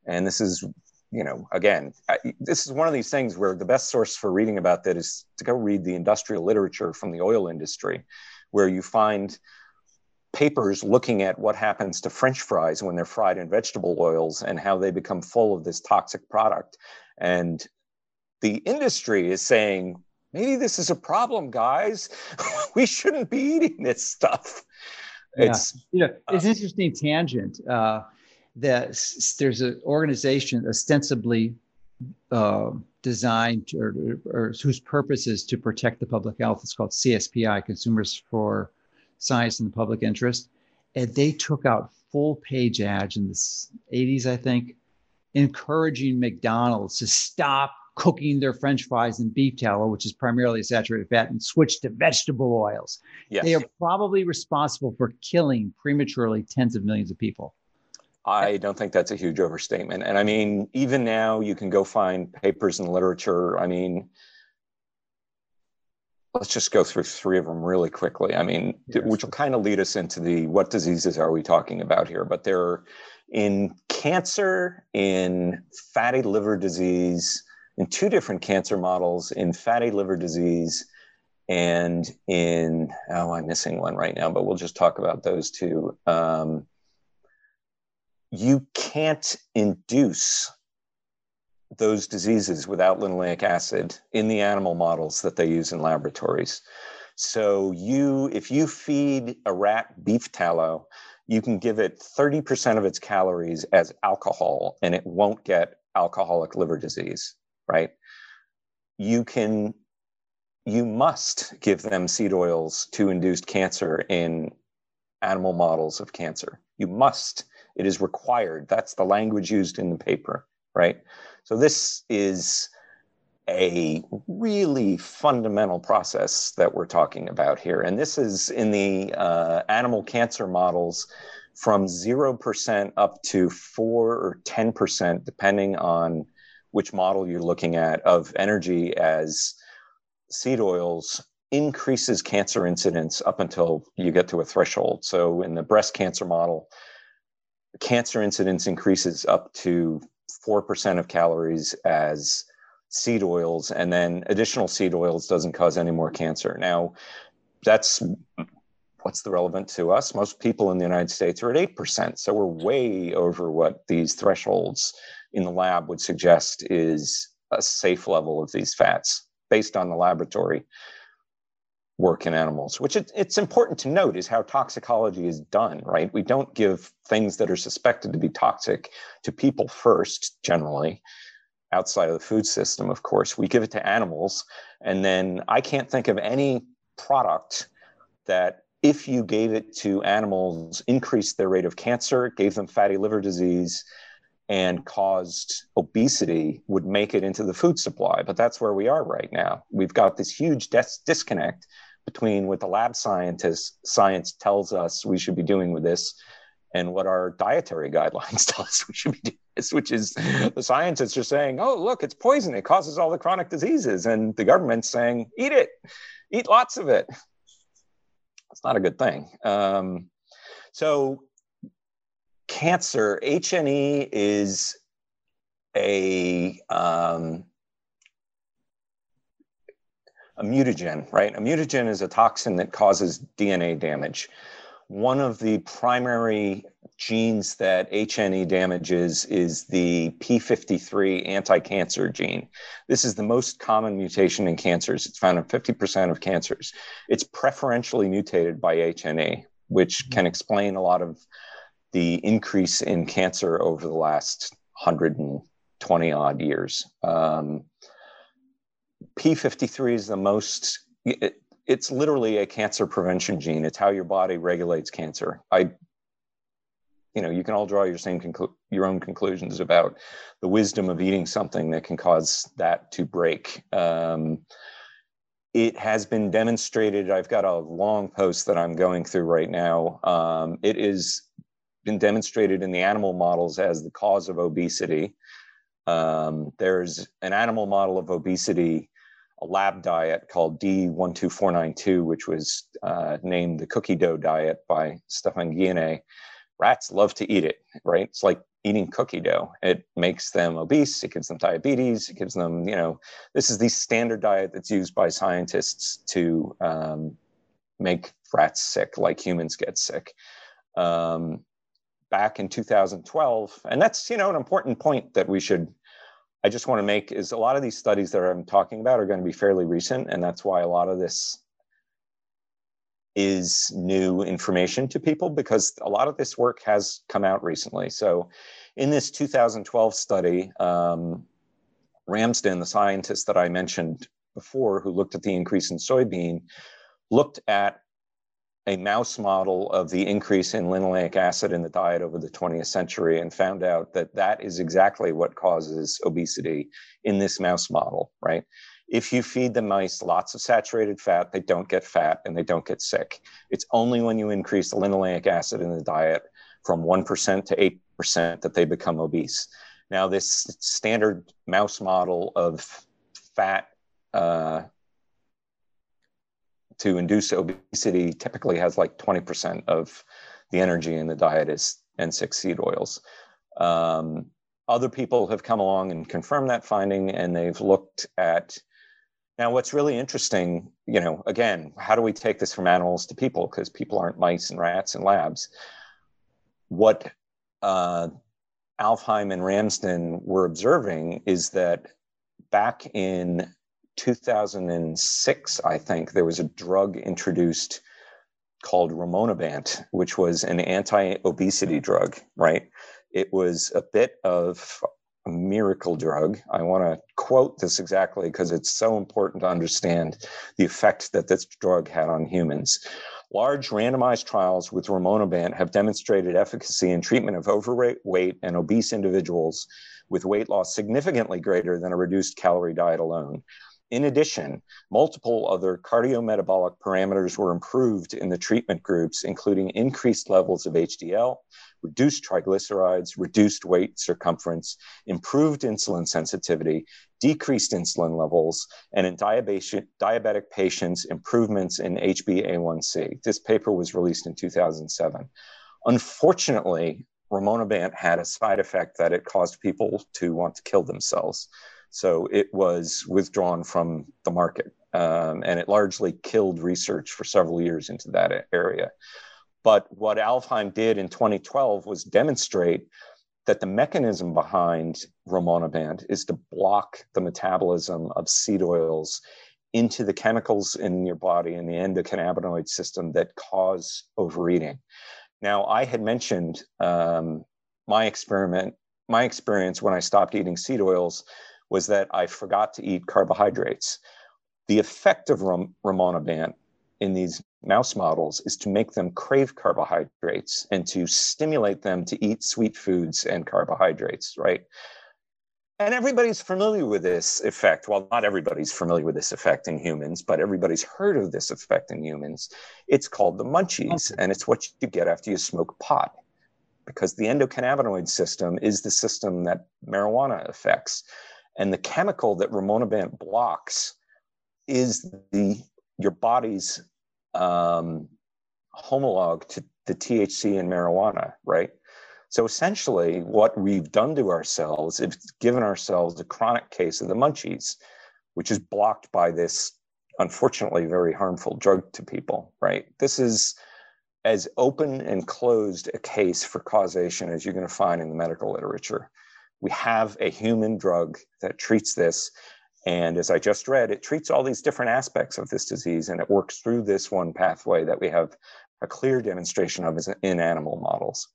And this is you know, again, I, this is one of these things where the best source for reading about that is to go read the industrial literature from the oil industry, where you find papers looking at what happens to French fries when they're fried in vegetable oils and how they become full of this toxic product. And the industry is saying, maybe this is a problem, guys. we shouldn't be eating this stuff. Yeah. It's you know, it's uh, interesting tangent. Uh, that there's an organization ostensibly uh, designed or, or, whose purpose is to protect the public health. It's called CSPI, Consumers for Science and the Public Interest. And they took out full page ads in the 80s, I think, encouraging McDonald's to stop cooking their french fries in beef tallow, which is primarily saturated fat, and switch to vegetable oils. Yes. They are probably responsible for killing prematurely tens of millions of people. I don't think that's a huge overstatement. And I mean, even now you can go find papers in literature. I mean, let's just go through three of them really quickly. I mean, yes. which will kind of lead us into the what diseases are we talking about here? But there are in cancer, in fatty liver disease, in two different cancer models, in fatty liver disease, and in oh, I'm missing one right now, but we'll just talk about those two. Um, you can't induce those diseases without linoleic acid in the animal models that they use in laboratories. So you, if you feed a rat beef tallow, you can give it 30% of its calories as alcohol and it won't get alcoholic liver disease, right? You can, you must give them seed oils to induce cancer in animal models of cancer. You must. It is required. That's the language used in the paper, right? So this is a really fundamental process that we're talking about here. And this is in the uh, animal cancer models from 0% up to 4 or 10%, depending on which model you're looking at, of energy as seed oils increases cancer incidence up until you get to a threshold. So in the breast cancer model, cancer incidence increases up to 4% of calories as seed oils, and then additional seed oils doesn't cause any more cancer. Now, that's what's the relevant to us? Most people in the United States are at 8%. So we're way over what these thresholds in the lab would suggest is a safe level of these fats based on the laboratory work in animals, which it, it's important to note is how toxicology is done, right? We don't give things that are suspected to be toxic to people first, generally, outside of the food system, of course. We give it to animals. And then I can't think of any product that, if you gave it to animals, increased their rate of cancer, gave them fatty liver disease, and caused obesity would make it into the food supply. But that's where we are right now. We've got this huge dis- disconnect between what the lab scientists science tells us we should be doing with this and what our dietary guidelines tell us we should be doing this, which is the scientists are saying, oh, look, it's poison. It causes all the chronic diseases. And the government's saying, eat it, eat lots of it. It's not a good thing. Um, so, cancer, HNE is a um, a mutagen, right? A mutagen is a toxin that causes DNA damage. One of the primary genes that HNE damages is the P53 anti-cancer gene. This is the most common mutation in cancers. It's found in 50% of cancers. It's preferentially mutated by HNE, which mm-hmm. can explain a lot of the increase in cancer over the last 120 odd years. Um, P53 is the most, it, it's literally a cancer prevention gene. It's how your body regulates cancer. I, you know, you can all draw your same conclu- your own conclusions about the wisdom of eating something that can cause that to break. Um, it has been demonstrated. I've got a long post that I'm going through right now. Um, it is been demonstrated in the animal models as the cause of obesity. Um, there's an animal model of obesity a lab diet called D12492, which was uh, named the cookie dough diet by Stefan Guyenet. Rats love to eat it, right? It's like eating cookie dough. It makes them obese. It gives them diabetes. It gives them, you know, this is the standard diet that's used by scientists to um, make rats sick, like humans get sick. Um, back in 2012, and that's, you know, an important point that we should I just want to make is a lot of these studies that I'm talking about are going to be fairly recent, and that's why a lot of this is new information to people because a lot of this work has come out recently. So, in this 2012 study, um, Ramsden, the scientist that I mentioned before, who looked at the increase in soybean, looked at a mouse model of the increase in linoleic acid in the diet over the 20th century and found out that that is exactly what causes obesity in this mouse model, right? If you feed the mice lots of saturated fat, they don't get fat and they don't get sick. It's only when you increase the linoleic acid in the diet from 1% to 8% that they become obese. Now, this standard mouse model of fat uh, to induce obesity typically has like 20% of the energy in the diet is N6 seed oils. Um, other people have come along and confirmed that finding, and they've looked at now, what's really interesting, you know, again, how do we take this from animals to people? Because people aren't mice and rats and labs. What uh, Alvheim and Ramsden were observing is that back in 2006, I think, there was a drug introduced called rimonabant, which was an anti obesity mm. drug, right? It was a bit of a miracle drug. I want to quote this exactly because it's so important to understand the effect that this drug had on humans. Large randomized trials with rimonabant have demonstrated efficacy in treatment of overweight and obese individuals with weight loss significantly greater than a reduced calorie diet alone. In addition, multiple other cardiometabolic parameters were improved in the treatment groups, including increased levels of HDL, reduced triglycerides, reduced weight circumference, improved insulin sensitivity, decreased insulin levels, and in diabetic patients, improvements in HbA1c. This paper was released in 2007. Unfortunately, rimonabant had a side effect that it caused people to want to kill themselves. So it was withdrawn from the market. Um, and it largely killed research for several years into that area. But what Alvheim did in 2012 was demonstrate that the mechanism behind rimonabant is to block the metabolism of seed oils into the chemicals in your body in the endocannabinoid system that cause overeating. Now, I had mentioned um, my experiment, my experience when I stopped eating seed oils was that I forgot to eat carbohydrates. The effect of rimonabant in these mouse models is to make them crave carbohydrates and to stimulate them to eat sweet foods and carbohydrates, right? And everybody's familiar with this effect. Well, not everybody's familiar with this effect in humans, but everybody's heard of this effect in humans. It's called the munchies, and it's what you get after you smoke pot, because the endocannabinoid system is the system that marijuana affects. And the chemical that rimonabant blocks is the your body's um, homologue to the THC in marijuana, right? So essentially, what we've done to ourselves is given ourselves a chronic case of the munchies, which is blocked by this unfortunately very harmful drug to people, right? This is as open and closed a case for causation as you're going to find in the medical literature. We have a human drug that treats this, and as I just read, it treats all these different aspects of this disease and it works through this one pathway that we have a clear demonstration of in animal models.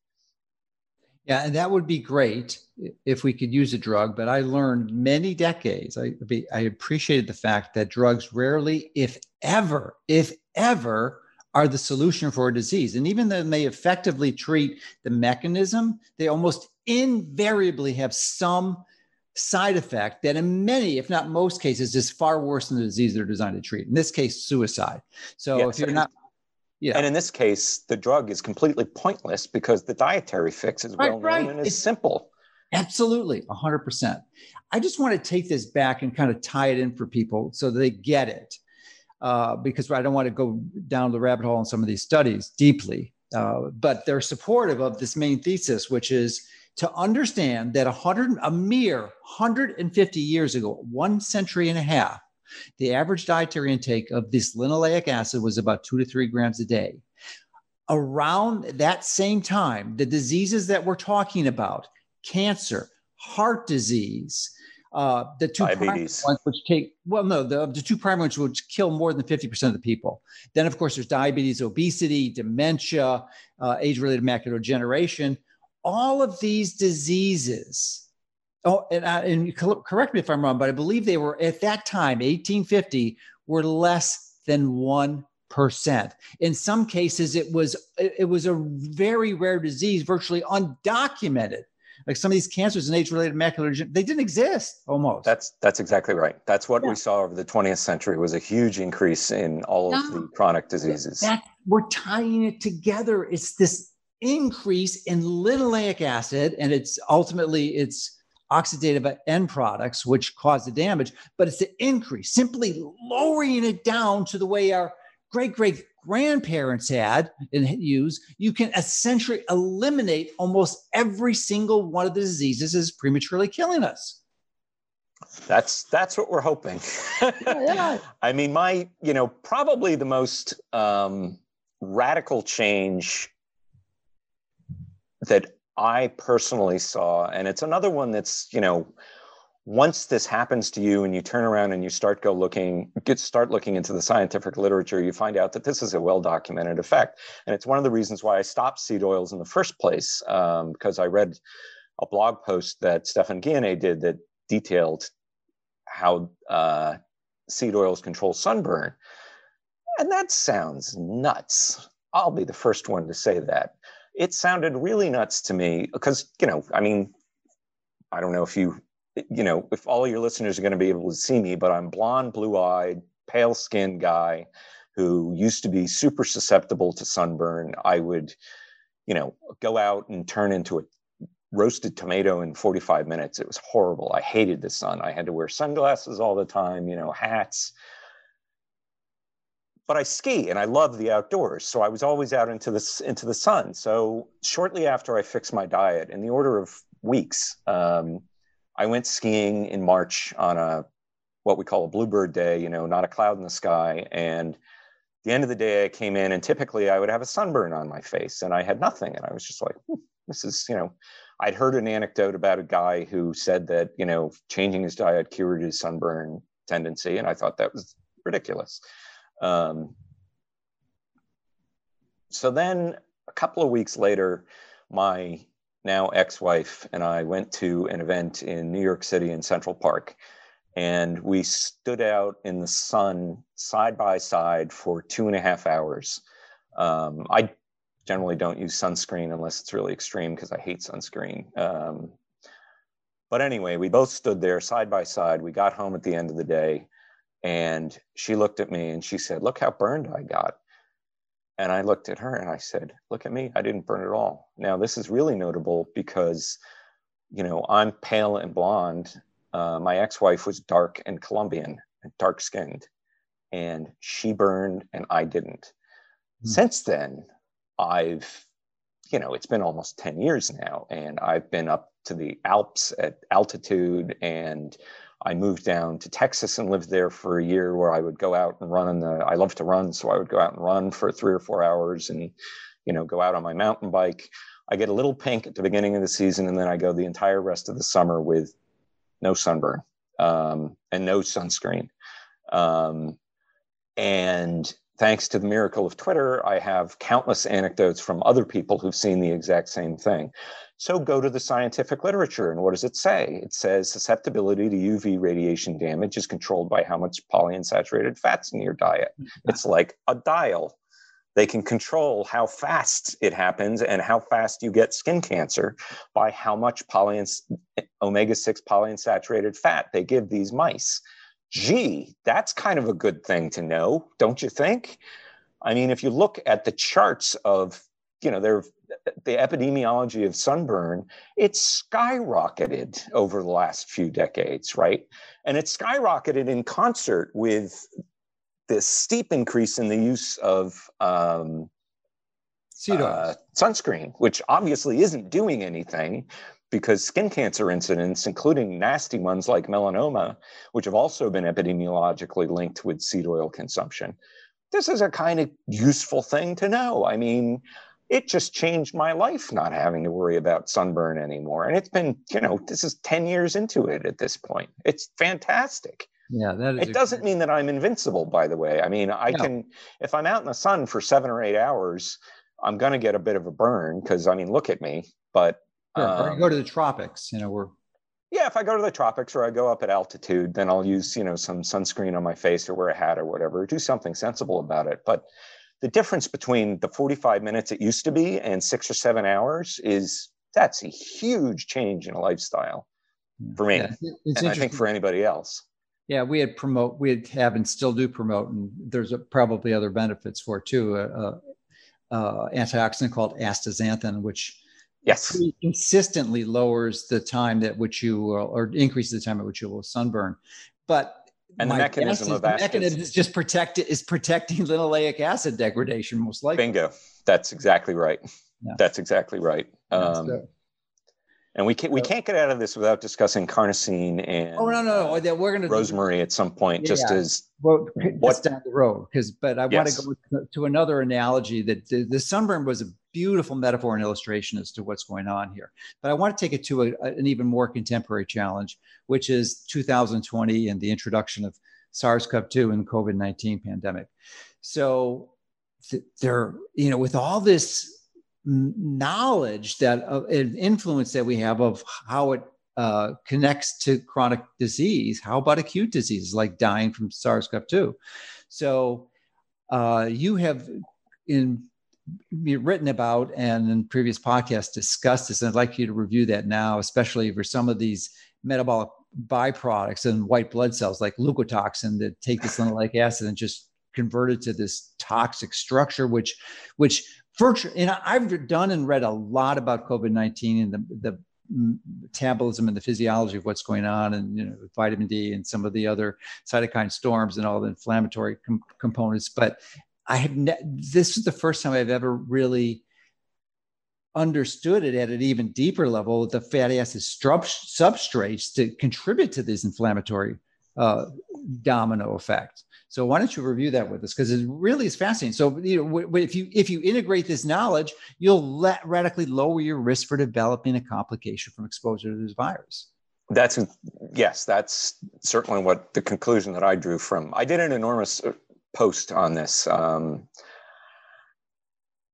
Yeah, and that would be great if we could use a drug. But I learned many decades, I, I appreciated the fact that drugs rarely, if ever, if ever, are the solution for a disease. And even though they effectively treat the mechanism, they almost invariably have some side effect that in many, if not most cases, is far worse than the disease they're designed to treat. In this case, suicide. So if you're not yeah. And in this case, the drug is completely pointless because the dietary fix is well known right. and is it's, simple. Absolutely, 100%. I just want to take this back and kind of tie it in for people so they get it. Uh, because I don't want to go down the rabbit hole in some of these studies deeply. Uh, but they're supportive of this main thesis, which is to understand that a 100, a mere 150 years ago, one century and a half, the average dietary intake of this linoleic acid was about two to three grams a day. Around that same time, the diseases that we're talking about, cancer, heart disease, uh, the two Diabetes. ones which take well no the, the two primary ones which kill more than 50% of the people then of course there's diabetes obesity dementia uh, age-related macular degeneration all of these diseases, oh, and, I, and correct me if I'm wrong, but I believe they were at that time, 1850, were less than 1%. In some cases, it was it was a very rare disease, virtually undocumented. Like some of these cancers and age-related macular degeneration, they didn't exist almost. That's that's exactly right. That's what yeah. we saw over the 20th century was a huge increase in all of the chronic diseases. That, we're tying it together. It's this increase in linoleic acid, and it's ultimately it's oxidative end products which cause the damage, but it's the increase, simply lowering it down to the way our great great grandparents had and use, you can essentially eliminate almost every single one of the diseases is prematurely killing us. That's that's what we're hoping. yeah. I mean, my you know probably the most um, radical change that I personally saw, and it's another one that's you know once this happens to you and you turn around and you start go looking get start looking into the scientific literature you find out that this is a well documented effect. And it's one of the reasons why i stopped seed oils in the first place um, because i read a blog post that stefan guyenet did that detailed how uh, seed oils control sunburn. And that sounds nuts. I'll be the first one to say that. It sounded really nuts to me because you know i mean i don't know if you you know, if all your listeners are going to be able to see me, but I'm blonde, blue eyed, pale skinned guy who used to be super susceptible to sunburn. I would, you know, go out and turn into a roasted tomato in 45 minutes. It was horrible. I hated the sun. I had to wear sunglasses all the time, you know, hats. But I ski and I love the outdoors. So I was always out into the, into the sun. So shortly after I fixed my diet, in the order of weeks, um, I went skiing in March on a what we call a bluebird day, you know, not a cloud in the sky. And the end of the day, I came in and typically I would have a sunburn on my face and I had nothing. And I was just like, hmm, this is, you know, I'd heard an anecdote about a guy who said that, you know, changing his diet cured his sunburn tendency. And I thought that was ridiculous. Um, so then a couple of weeks later, my now ex-wife and I went to an event in New York City in Central Park and we stood out in the sun side by side for two and a half hours. Um, I generally don't use sunscreen unless it's really extreme because I hate sunscreen. Um, but anyway, we both stood there side by side. We got home at the end of the day and she looked at me and she said, Look how burned I got. And I looked at her and I said, Look at me, I didn't burn at all. Now, this is really notable because, you know, I'm pale and blonde. Uh, my ex wife was dark and Colombian, dark skinned, and she burned and I didn't. Mm. Since then, I've, you know, it's been almost 10 years now, and I've been up to the Alps at altitude and I moved down to Texas and lived there for a year where I would go out and run the I love to run so I would go out and run for 3 or 4 hours and you know go out on my mountain bike. I get a little pink at the beginning of the season and then I go the entire rest of the summer with no sunburn um, and no sunscreen. Um, and thanks to the miracle of Twitter, I have countless anecdotes from other people who've seen the exact same thing. So go to the scientific literature, and what does it say? It says susceptibility to UV radiation damage is controlled by how much polyunsaturated fats in your diet. It's like a dial. They can control how fast it happens and how fast you get skin cancer by how much polyins, omega 6 polyunsaturated fat they give these mice. Gee, that's kind of a good thing to know, don't you think? I mean, if you look at the charts of, you know, there the epidemiology of sunburn, it's skyrocketed over the last few decades, right? And it's skyrocketed in concert with this steep increase in the use of um, uh, sunscreen, which obviously isn't doing anything because skin cancer incidents, including nasty ones like melanoma, which have also been epidemiologically linked with seed oil consumption, this is a kind of useful thing to know. I mean, it just changed my life not having to worry about sunburn anymore. And it's been, you know, this is 10 years into it at this point. It's fantastic. Yeah, that is. It doesn't mean that I'm invincible, by the way. I mean, I can, if I'm out in the sun for seven or eight hours, I'm going to get a bit of a burn because, I mean, look at me. But sure. um, or you go to the tropics, you know, we're. Yeah, if I go to the tropics or I go up at altitude, then I'll use, you know, some sunscreen on my face or wear a hat or whatever, do something sensible about it. But the difference between the 45 minutes it used to be and six or seven hours is that's a huge change in a lifestyle for me. Yeah, and I think for anybody else. Yeah, we had promote, we had have and still do promote, and there's a, probably other benefits for it too. Uh, uh, antioxidant called astaxanthin, which yes consistently lowers the time that which you will, or increases the time at which you will sunburn. But And the mechanism of the mechanism is just protect is protecting linoleic acid degradation, most likely. Bingo. That's exactly right. Yeah. That's exactly right. Um, and we can't we can't get out of this without discussing carnosine and oh no no, no. we're gonna rosemary at some point yeah, just as well what's down the road because but I yes. want to go to another analogy that the, the, sunburn was a beautiful metaphor and illustration as to what's going on here but I want to take it to a, an even more contemporary challenge which is 2020 and the introduction of SARS-CoV-2 and COVID-19 pandemic so th- there you know with all this knowledge that uh, influence that we have of how it uh, connects to chronic disease. How about acute diseases like dying from SARS-CoV-2? So uh, you have in written about and in previous podcasts discussed this, and I'd like you to review that now, especially for some of these metabolic byproducts and white blood cells like leukotoxin that take this linoleic acid and just convert it to this toxic structure, which which virtually, and I've done and read a lot about COVID 19 and the, the metabolism and the physiology of what's going on and you know vitamin d and some of the other cytokine storms and all the inflammatory com- components. But i have ne- this is the first time i've ever really understood it at an even deeper level the fatty acid substrates to contribute to this inflammatory uh, domino effect so why don't you review that with us? Because it really is fascinating. So you know, if you if you integrate this knowledge, you'll let, radically lower your risk for developing a complication from exposure to this virus. That's yes, that's certainly what the conclusion that I drew from. I did an enormous uh, post on this, um,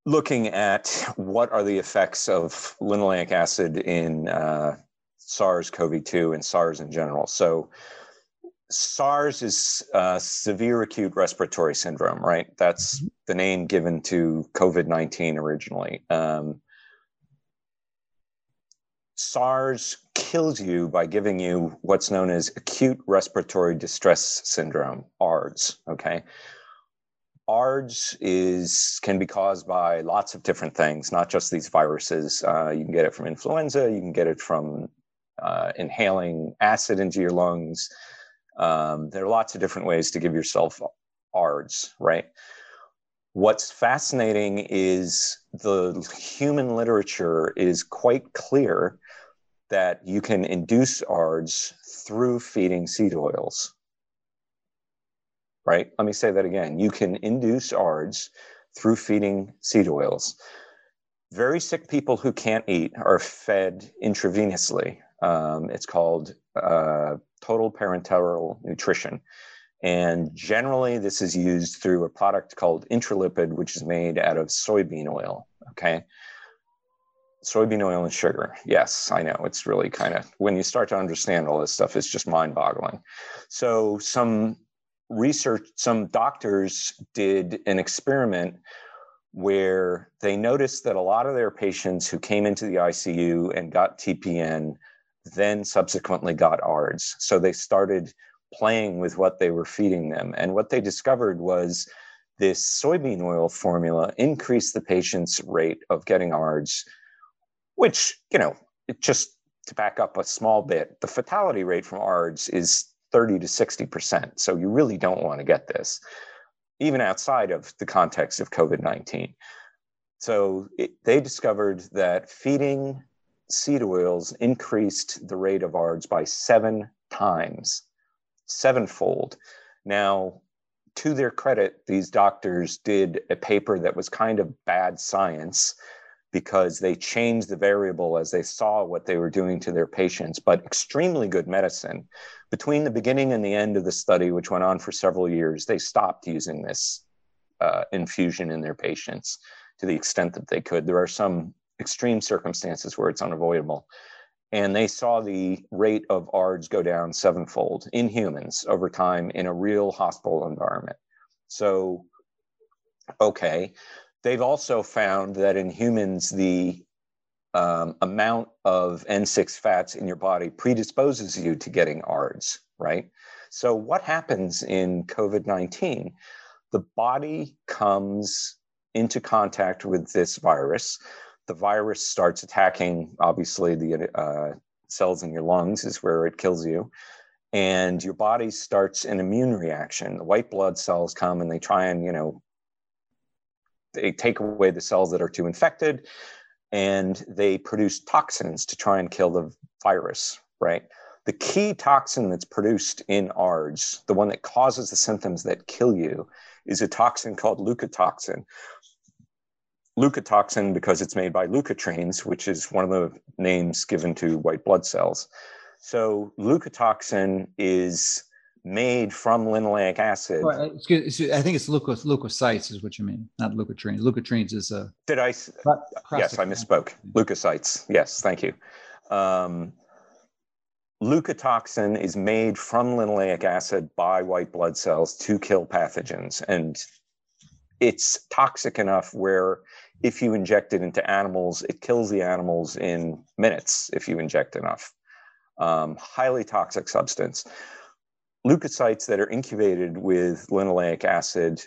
looking at what are the effects of linoleic acid in uh, SARS-CoV-2 and SARS in general. So SARS is uh, severe acute respiratory syndrome, right? That's mm-hmm. the name given to COVID 19 originally. Um, SARS kills you by giving you what's known as acute respiratory distress syndrome, ARDS. Okay. ARDS is can be caused by lots of different things, not just these viruses. Uh, you can get it from influenza. You can get it from uh, inhaling acid into your lungs. Um, there are lots of different ways to give yourself ARDS, right? What's fascinating is the human literature is quite clear that you can induce ARDS through feeding seed oils. Right? Let me say that again. You can induce ARDS through feeding seed oils. Very sick people who can't eat are fed intravenously. Um, it's called uh, total parenteral nutrition. And generally, this is used through a product called Intralipid, which is made out of soybean oil. Okay. Soybean oil and sugar. Yes, I know. It's really kind of, when you start to understand all this stuff, it's just mind boggling. So, some research, some doctors did an experiment where they noticed that a lot of their patients who came into the ICU and got TPN then subsequently got ARDS. So they started playing with what they were feeding them. And what they discovered was this soybean oil formula increased the patient's rate of getting ARDS, which, you know, just to back up a small bit, the fatality rate from ARDS is 30 to 60%. So you really don't want to get this, even outside of the context of COVID 19. So it, they discovered that feeding seed oils increased the rate of ARDS by seven times, sevenfold. Now, to their credit, these doctors did a paper that was kind of bad science because they changed the variable as they saw what they were doing to their patients, but extremely good medicine. Between the beginning and the end of the study, which went on for several years, they stopped using this uh, infusion in their patients to the extent that they could. There are some extreme circumstances where it's unavoidable. And they saw the rate of ARDS go down sevenfold in humans over time in a real hospital environment. So, okay. They've also found that in humans, the um, amount of N6 fats in your body predisposes you to getting ARDS, right? So, what happens in COVID 19? The body comes into contact with this virus the virus starts attacking, obviously, the uh, cells in your lungs is where it kills you. and your body starts an immune reaction. The white blood cells come and they try and, you know, they take away the cells that are too infected and they produce toxins to try and kill the virus, right? The key toxin that's produced in ARDS, the one that causes the symptoms that kill you, is a toxin called leukotoxin. Leukotoxin, because it's made by leukotrienes, which is one of the names given to white blood cells. So, leukotoxin is made from linoleic acid. Well, excuse, I think it's leucos, leukocytes is what you mean, not leukotrienes. Leukotrienes is a. Did I? Yes, I misspoke. Leukocytes. Yes, thank you. Um, leukotoxin is made from linoleic acid by white blood cells to kill pathogens. And it's toxic enough where if you inject it into animals, it kills the animals in minutes if you inject enough. Um, highly toxic substance leukocytes that are incubated with linoleic acid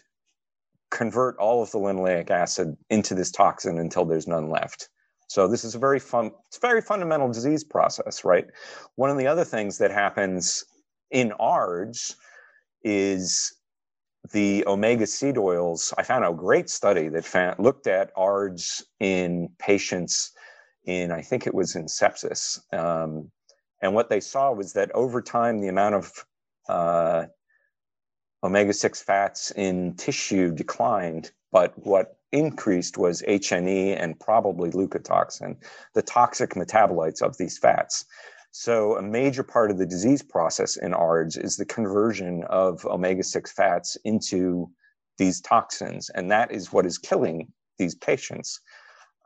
convert all of the linoleic acid into this toxin until there's none left. So this is a very fun, it's a very fundamental disease process, right? One of the other things that happens in ARDS is the omega seed oils. I found a great study that found, looked at ARDS in patients in, I think it was in sepsis. Um, and what they saw was that over time, the amount of uh, omega 6 fats in tissue declined, but what increased was HNE and probably leukotoxin, the toxic metabolites of these fats. So, a major part of the disease process in ARDS is the conversion of omega 6 fats into these toxins, and that is what is killing these patients.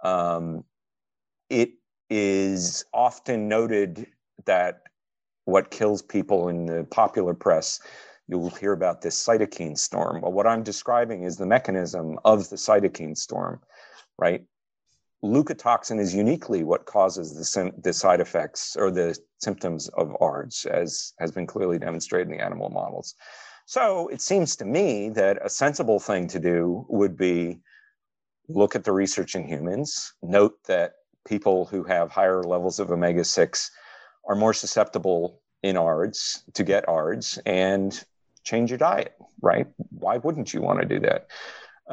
Um, it is often noted that what kills people in the popular press, you'll hear about this cytokine storm. Well, what I'm describing is the mechanism of the cytokine storm, right? Leukotoxin is uniquely what causes the, the side effects or the symptoms of ARDS, as has been clearly demonstrated in the animal models. So it seems to me that a sensible thing to do would be look at the research in humans, note that people who have higher levels of omega 6 are more susceptible in ARDS to get ARDS and change your diet, right? Why wouldn't you want to do that?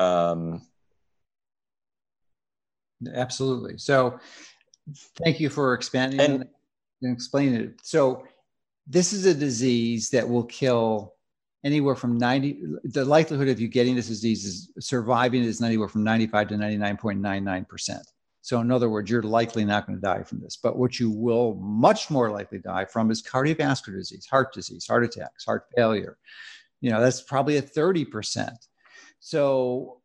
Um, Absolutely. So, thank you for expanding and, and explaining it. So, this is a disease that will kill anywhere from 90 the likelihood of you getting this disease is surviving is anywhere from 95 to 99.99 percent so, in other words, you're likely not going to die from this. But what you will much more likely die from is cardiovascular disease, heart disease, heart attacks, heart failure. You know, that's probably a 30%. So,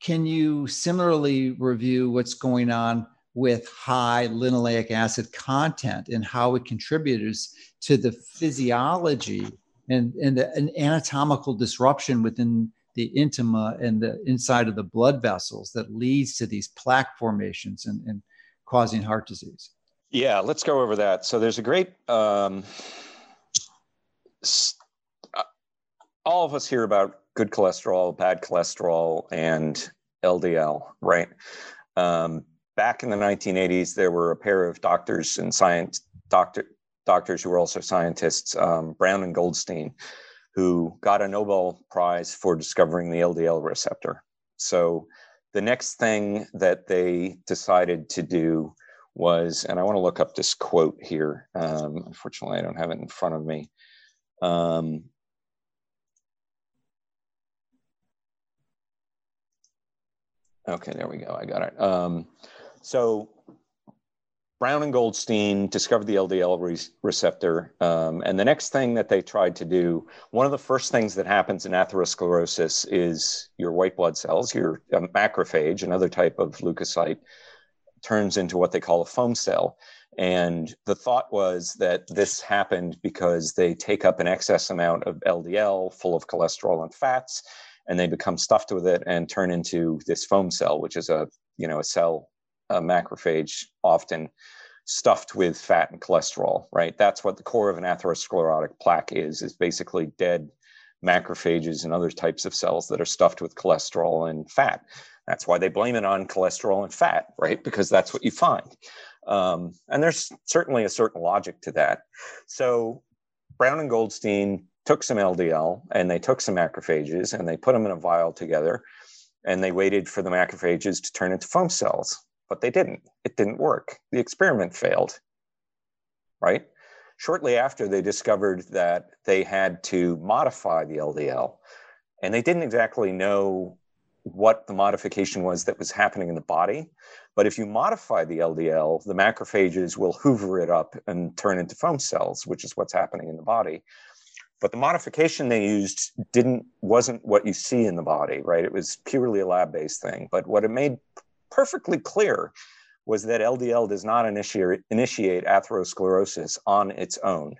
can you similarly review what's going on with high linoleic acid content and how it contributes to the physiology and, and the, an anatomical disruption within the intima and the inside of the blood vessels that leads to these plaque formations and, and causing heart disease. Yeah, let's go over that. So there's a great, um, uh, all of us hear about good cholesterol, bad cholesterol, and LDL, right? Um, back in the 1980s, there were a pair of doctors and science doctor doctors who were also scientists, um, Brown and Goldstein, who got a Nobel Prize for discovering the LDL receptor. So the next thing that they decided to do was, and I want to look up this quote here. Um, unfortunately, I don't have it in front of me. Um, okay, there we go. I got it. Um, so Brown and Goldstein discovered the LDL re- receptor. Um, and the next thing that they tried to do, one of the first things that happens in atherosclerosis is your white blood cells, your um, macrophage, another type of leukocyte, turns into what they call a foam cell. And the thought was that this happened because they take up an excess amount of LDL full of cholesterol and fats, and they become stuffed with it and turn into this foam cell, which is a you know a cell a macrophage often stuffed with fat and cholesterol, right? That's what the core of an atherosclerotic plaque is, is basically dead macrophages and other types of cells that are stuffed with cholesterol and fat. That's why they blame it on cholesterol and fat, right? Because that's what you find. Um, and there's certainly a certain logic to that. So Brown and Goldstein took some LDL and they took some macrophages and they put them in a vial together and they waited for the macrophages to turn into foam cells, but they didn't. It didn't work. The experiment failed, right? Shortly after, they discovered that they had to modify the LDL and they didn't exactly know what the modification was that was happening in the body. But if you modify the LDL, the macrophages will hoover it up and turn into foam cells, which is what's happening in the body. But the modification they used didn't wasn't what you see in the body, right? It was purely a lab-based thing. But what it made perfectly clear was that LDL does not initiate, initiate atherosclerosis on its own.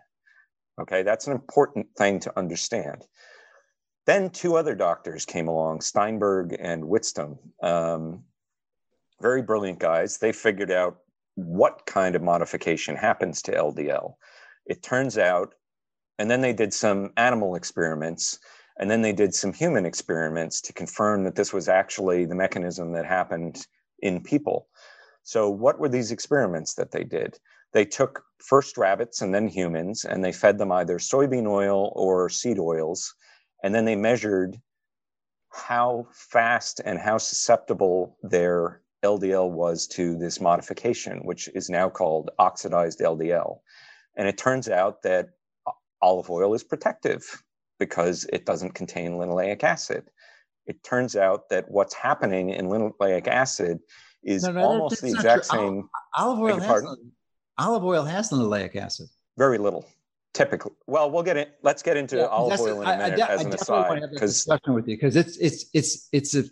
Okay, that's an important thing to understand. Then two other doctors came along, Steinberg and Witztum. Um, very brilliant guys. They figured out what kind of modification happens to LDL. It turns out, and then they did some animal experiments, and then they did some human experiments to confirm that this was actually the mechanism that happened in people. So, what were these experiments that they did? They took first rabbits and then humans, and they fed them either soybean oil or seed oils and then they measured how fast and how susceptible their LDL was to this modification, which is now called oxidized LDL. And it turns out that olive oil is protective because it doesn't contain linoleic acid. It turns out that what's happening in linoleic acid is no, no, almost the exact same. Olive oil, has, olive oil has linoleic acid. Very little typically well we'll get it let's get into yeah, olive oil in a minute I, I, as an aside because discussion with you because it's it's it's it's a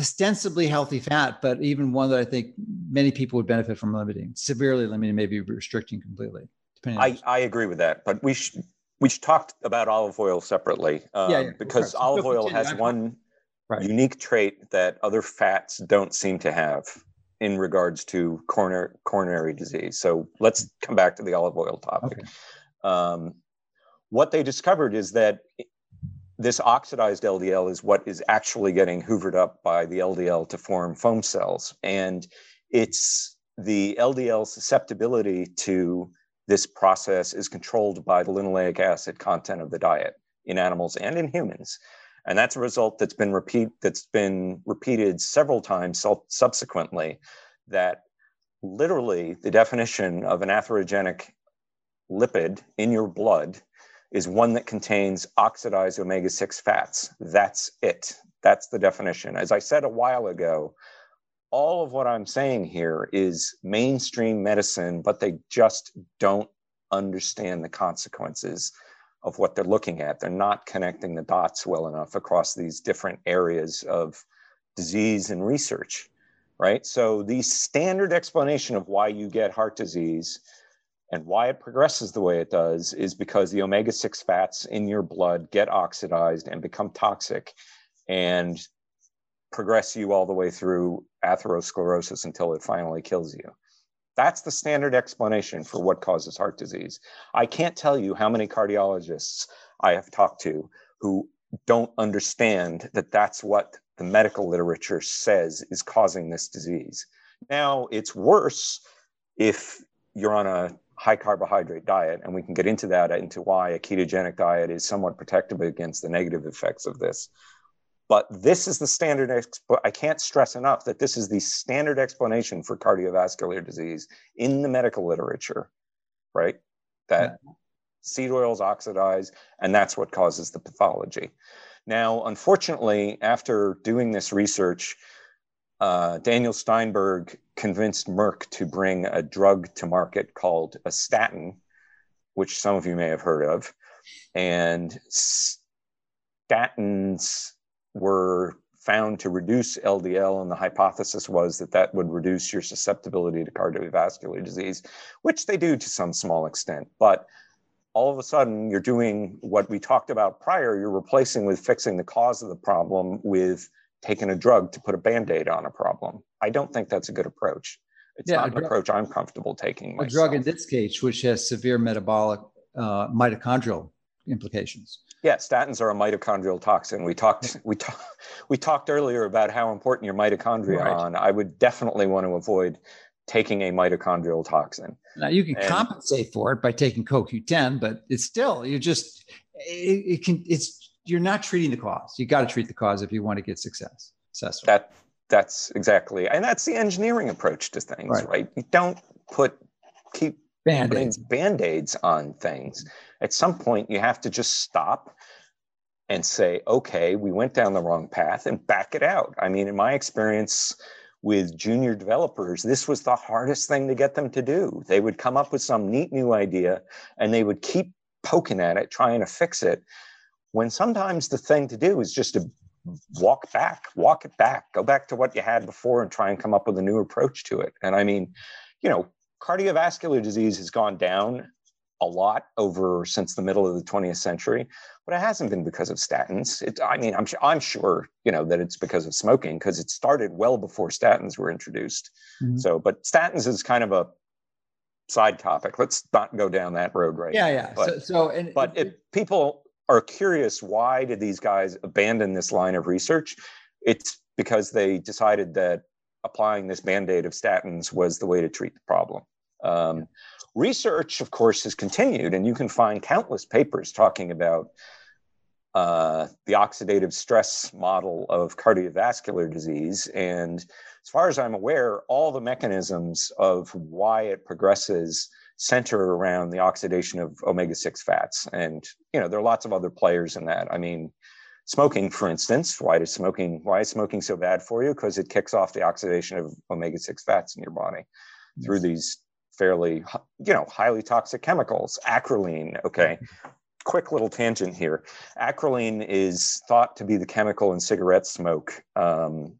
ostensibly healthy fat but even one that i think many people would benefit from limiting severely limiting maybe restricting completely i i agree with that but we should we should talk about olive oil separately um, yeah, yeah, because olive oil has one right. unique trait that other fats don't seem to have in regards to coronary coronary disease so let's come back to the olive oil topic okay. Um, what they discovered is that this oxidized LDL is what is actually getting hoovered up by the LDL to form foam cells. And it's the LDL susceptibility to this process is controlled by the linoleic acid content of the diet in animals and in humans. And that's a result that's been repeat that's been repeated several times subsequently that literally the definition of an atherogenic lipid in your blood is one that contains oxidized omega 6 fats. That's it. That's the definition. As I said a while ago, all of what I'm saying here is mainstream medicine, but they just don't understand the consequences of what they're looking at. They're not connecting the dots well enough across these different areas of disease and research, right? So, the standard explanation of why you get heart disease and why it progresses the way it does is because the omega 6 fats in your blood get oxidized and become toxic and progress you all the way through atherosclerosis until it finally kills you. That's the standard explanation for what causes heart disease. I can't tell you how many cardiologists I have talked to who don't understand that that's what the medical literature says is causing this disease. Now, it's worse if you're on a high carbohydrate diet, and we can get into that into why a ketogenic diet is somewhat protective against the negative effects of this. But this is the standard. Exp- I can't stress enough that this is the standard explanation for cardiovascular disease in the medical literature, right? That yeah. seed oils oxidize, and that's what causes the pathology. Now, unfortunately, after doing this research, uh, Daniel Steinberg convinced Merck to bring a drug to market called a statin, which some of you may have heard of. And statins were found to reduce LDL, and the hypothesis was that that would reduce your susceptibility to cardiovascular disease, which they do to some small extent. But all of a sudden, you're doing what we talked about prior. You're replacing with fixing the cause of the problem with taking a drug to put a band-aid on a problem. I don't think that's a good approach. It's yeah, not an drug, approach I'm comfortable taking. Myself. A drug in this case, which has severe metabolic uh, mitochondrial implications. Yeah, statins are a mitochondrial toxin. We talked we talked we talked earlier about how important your mitochondria right. are. I would definitely want to avoid taking a mitochondrial toxin. Now you can and, compensate for it by taking CoQ10, but it's still you just it, it, can it's you're not treating the cause. You got to treat the cause if you want to get success. Successful. That that's exactly, and that's the engineering approach to things, right? right? You don't put keep band-aids. band-aids on things. At some point, you have to just stop and say, okay, we went down the wrong path and back it out. I mean, in my experience with junior developers, this was the hardest thing to get them to do. They would come up with some neat new idea and they would keep poking at it, trying to fix it. When sometimes the thing to do is just to walk back, walk it back, go back to what you had before and try and come up with a new approach to it. And I mean, you know, cardiovascular disease has gone down a lot over since the middle of the 20th century, but it hasn't been because of statins. It, I mean, I'm, I'm sure, you know, that it's because of smoking because it started well before statins were introduced. Mm-hmm. So, but statins is kind of a side topic. Let's not go down that road right yeah, now. Yeah, But, so, so and, but if people are curious, why did these guys abandon this line of research? It's because they decided that applying this band-aid of statins was the way to treat the problem. Um, research, of course, has continued, and you can find countless papers talking about uh, the oxidative stress model of cardiovascular disease. And as far as I'm aware, all the mechanisms of why it progresses center around the oxidation of omega-6 fats. And, you know, there are lots of other players in that. I mean, smoking, for instance, why does smoking, why is smoking so bad for you? Because it kicks off the oxidation of omega-6 fats in your body through these fairly, you know, highly toxic chemicals. Acrolein, okay. Quick little tangent here. Acrolein is thought to be the chemical in cigarette smoke. Um,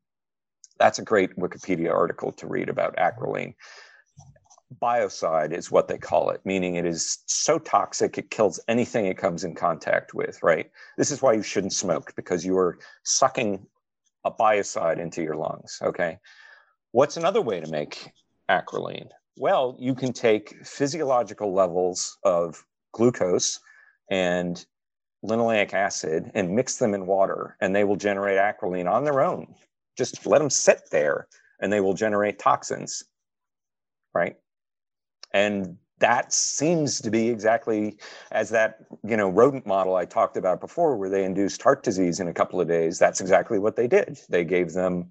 that's a great Wikipedia article to read about acrolein. Biocide is what they call it, meaning it is so toxic it kills anything it comes in contact with, right? This is why you shouldn't smoke because you are sucking a biocide into your lungs, okay? What's another way to make acrolein? Well, you can take physiological levels of glucose and linoleic acid and mix them in water, and they will generate acrolein on their own. Just let them sit there and they will generate toxins, right? And that seems to be exactly as that you know rodent model I talked about before, where they induced heart disease in a couple of days. That's exactly what they did. They gave them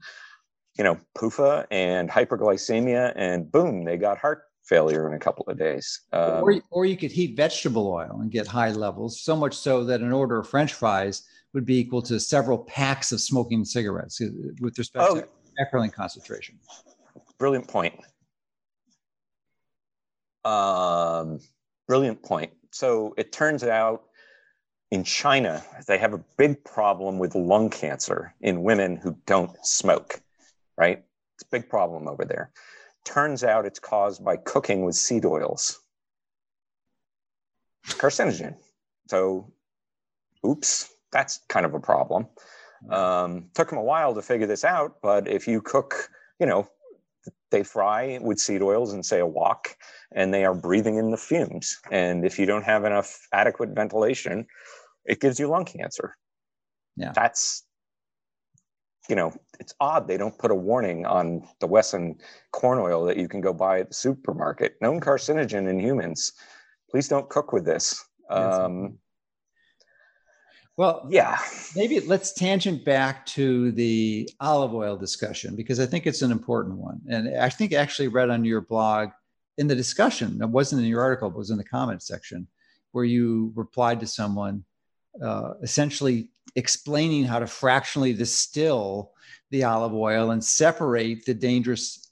you know, PUFA and hyperglycemia, and boom, they got heart failure in a couple of days. Um, or, or you could heat vegetable oil and get high levels, so much so that an order of French fries would be equal to several packs of smoking cigarettes uh, with respect oh, to acrolein concentration. Brilliant point. Um, brilliant point. So it turns out in China, they have a big problem with lung cancer in women who don't smoke right? It's a big problem over there. Turns out it's caused by cooking with seed oils. carcinogen. So, oops, that's kind of a problem. Um, took them a while to figure this out, but if you cook, you know, they fry with seed oils and say a wok and they are breathing in the fumes and if you don't have enough adequate ventilation it gives you lung cancer yeah that's you know, it's odd they don't put a warning on the Wesson corn oil that you can go buy at the supermarket. Known carcinogen in humans. Please don't cook with this. Um, well, yeah. Maybe let's tangent back to the olive oil discussion because I think it's an important one. And I think I actually read on your blog in the discussion, it wasn't in your article, but it was in the comment section, where you replied to someone uh, essentially explaining how to fractionally distill the olive oil and separate the dangerous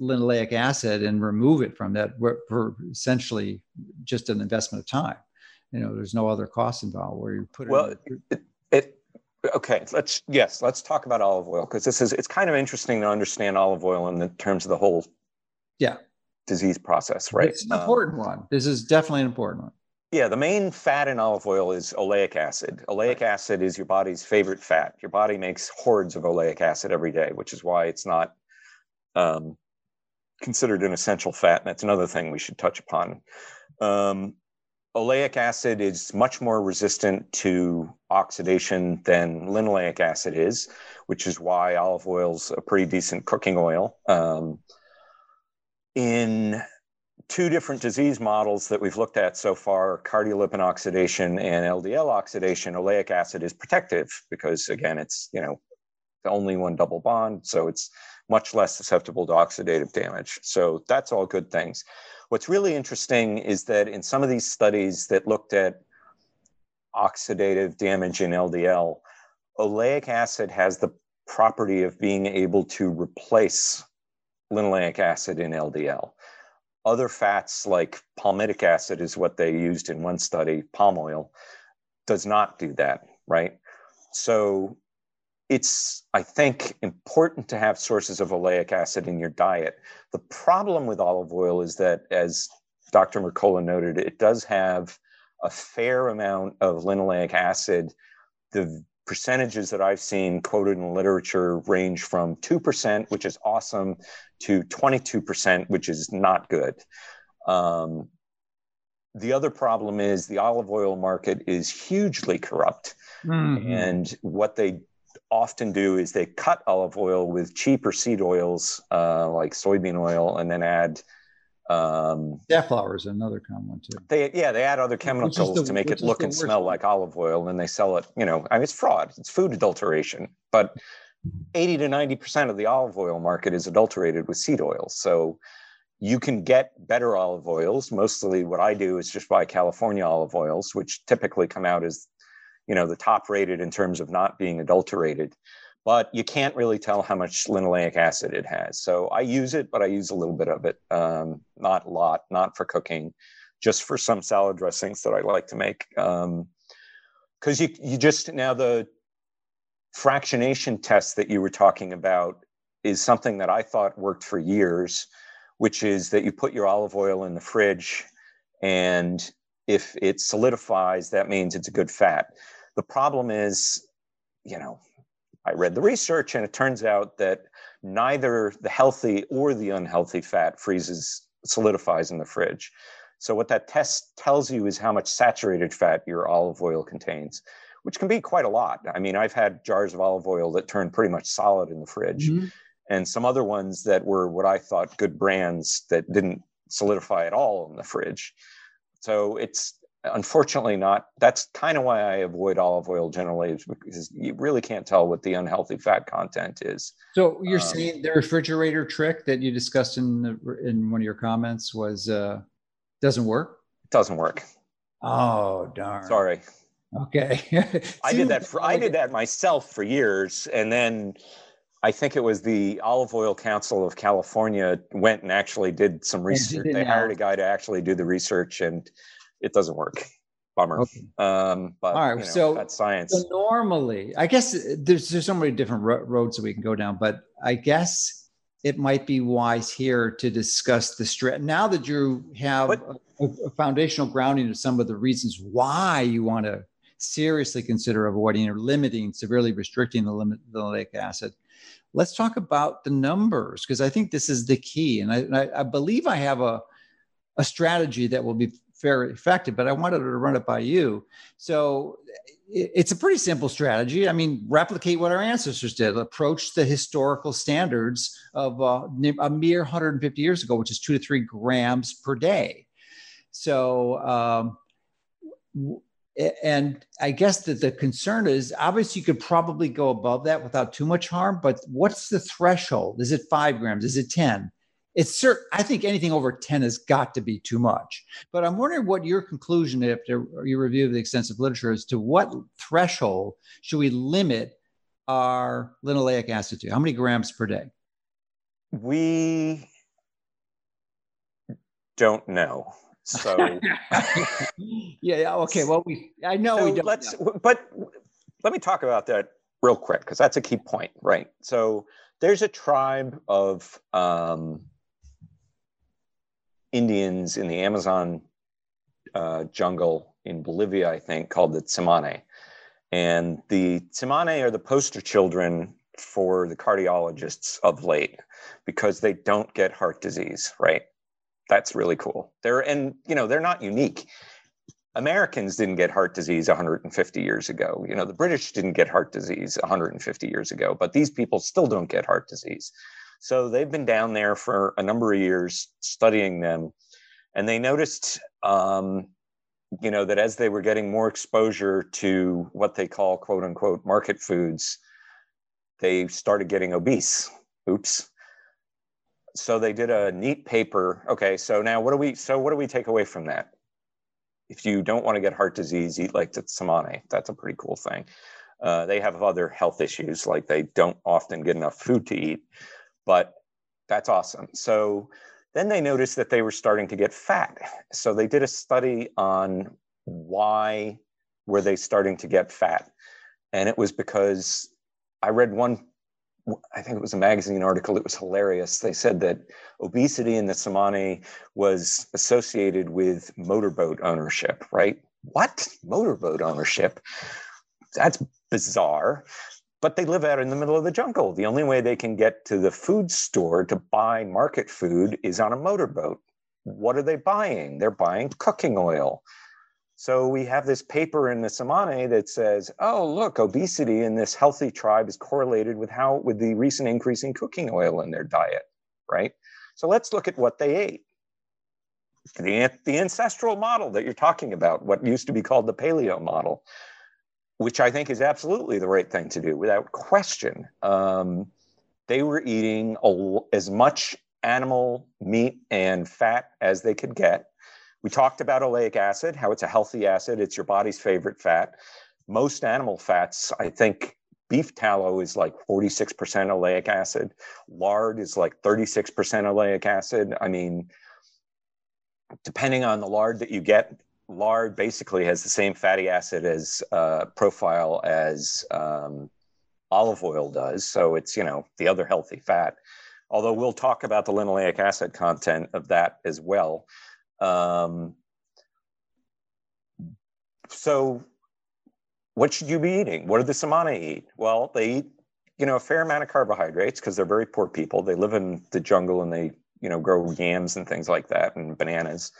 linoleic acid and remove it from that for essentially just an investment of time. You know, there's no other cost involved where you put it. Well, it, it, okay. Let's yes, let's talk about olive oil because this is it's kind of interesting to understand olive oil in the terms of the whole yeah disease process, right? It's an important um, one. This is definitely an important one. Yeah, the main fat in olive oil is oleic acid. Oleic acid is your body's favorite fat. Your body makes hordes of oleic acid every day, which is why it's not um, considered an essential fat. And that's another thing we should touch upon. Um, oleic acid is much more resistant to oxidation than linoleic acid is, which is why olive oil is a pretty decent cooking oil. Um, in two different disease models that we've looked at so far cardiolipin oxidation and ldl oxidation. Oleic acid is protective because again it's you know the only one double bond so it's much less susceptible to oxidative damage. So that's all good things. What's really interesting is that in some of these studies that looked at oxidative damage in ldl oleic acid has the property of being able to replace linoleic acid in ldl other fats like palmitic acid is what they used in one study, palm oil, does not do that, right? So it's, I think, important to have sources of oleic acid in your diet. The problem with olive oil is that, as Dr. Mercola noted, it does have a fair amount of linoleic acid. The percentages that I've seen quoted in literature range from 2%, which is awesome, to 22%, which is not good. Um, the other problem is the olive oil market is hugely corrupt. Mm-hmm. And what they often do is they cut olive oil with cheaper seed oils uh, like soybean oil and then add um, Safflower is another common one too. They yeah, they add other chemicals the, to make it look and smell like olive oil, and they sell it. You know, I mean, it's fraud. It's food adulteration. But eighty to ninety percent of the olive oil market is adulterated with seed oils. So you can get better olive oils. Mostly, what I do is just buy California olive oils, which typically come out as, you know, the top rated in terms of not being adulterated but you can't really tell how much linoleic acid it has. So I use it, but I use a little bit of it, um, not a lot, not for cooking, just for some salad dressings that I like to make. Because um, you you just now the fractionation test that you were talking about is something that I thought worked for years, which is that you put your olive oil in the fridge, and if it solidifies, that means it's a good fat. The problem is, you know, I read the research, and it turns out that neither the healthy or the unhealthy fat freezes, solidifies in the fridge. So, what that test tells you is how much saturated fat your olive oil contains, which can be quite a lot. I mean, I've had jars of olive oil that turned pretty much solid in the fridge, mm-hmm. and some other ones that were what I thought good brands that didn't solidify at all in the fridge. So, it's unfortunately not. That's kind of why i avoid olive oil generally because you really can't tell what the unhealthy fat content is. So you're um, saying the refrigerator trick that you discussed in the, in one of your comments was uh doesn't work? It doesn't work. Oh darn. Sorry. Okay. I did that for, i did that myself for years and then I think it was the Olive Oil Council of California went and actually did some research. They hired a guy to actually do the research, and it doesn't work. Bummer. Okay. Um, but all right, you know, so that's science. So normally, I guess there's there's so many different ro- roads that we can go down, but I guess it might be wise here to discuss the stress. Now that you have a, a, foundational grounding of some of the reasons why you want to seriously consider avoiding or limiting, severely restricting the limit the linoleic acid. Let's talk about the numbers because I think this is the key, and I, I, I believe I have a a strategy that will be very effective, but I wanted to run it by you. So it's a pretty simple strategy. I mean, replicate what our ancestors did, approach the historical standards of uh, a mere 150 years ago, which is two to three grams per day. So, um, and I guess that the concern is obviously you could probably go above that without too much harm, but what's the threshold? Is it five grams? Is it 10? It's certain i think anything over 10 has got to be too much. But i'm wondering what your conclusion after your review of the extensive literature is to what threshold should we limit our linoleic acid to? How many grams per day? We don't know. So yeah okay well we i know so we don't let's know. but let me talk about that real quick because that's a key point right? So there's a tribe of um, Indians in the Amazon uh, jungle in Bolivia, I think, called the Tsimane. And the Tsimane are the poster children for the cardiologists of late because they don't get heart disease, right? That's really cool. They're and you know, they're not unique. Americans didn't get heart disease 150 years ago. You know, the British didn't get heart disease 150 years ago, but these people still don't get heart disease. So they've been down there for a number of years studying them, and they noticed, um, you know, that as they were getting more exposure to what they call "quote unquote" market foods, they started getting obese. Oops. So they did a neat paper. Okay, so now what do we? So what do we take away from that? If you don't want to get heart disease, eat like the Tsimane. That's a pretty cool thing. Uh, they have other health issues, like they don't often get enough food to eat, but that's awesome. So then they noticed that they were starting to get fat. So they did a study on why were they starting to get fat, and it was because I read one. I think it was a magazine article. It was hilarious. They said that obesity in the Tsimane was associated with motorboat ownership. Right? What motorboat ownership? That's bizarre but they live out in the middle of the jungle. The only way they can get to the food store to buy market food is on a motorboat. What are they buying? They're buying cooking oil. So we have this paper in the Tsimane that says, "Oh, look, obesity in this healthy tribe is correlated with how with the recent increase in cooking oil in their diet." Right. So let's look at what they ate. The, the ancestral model that you're talking about, what used to be called the paleo model which I think is absolutely the right thing to do without question. Um, they were eating a, as much animal meat and fat as they could get. We talked about oleic acid, how it's a healthy acid, it's your body's favorite fat. Most animal fats, I think beef tallow is like 46% oleic acid, lard is like 36% oleic acid. I mean, depending on the lard that you get, lard basically has the same fatty acid as uh, profile as um, olive oil does. So it's, you know, the other healthy fat. Although we'll talk about the linoleic acid content of that as well. Um, so what should you be eating? What do the Tsimane eat? Well, they eat, you know, a fair amount of carbohydrates because they're very poor people. They live in the jungle and they, you know, grow yams and things like that and bananas.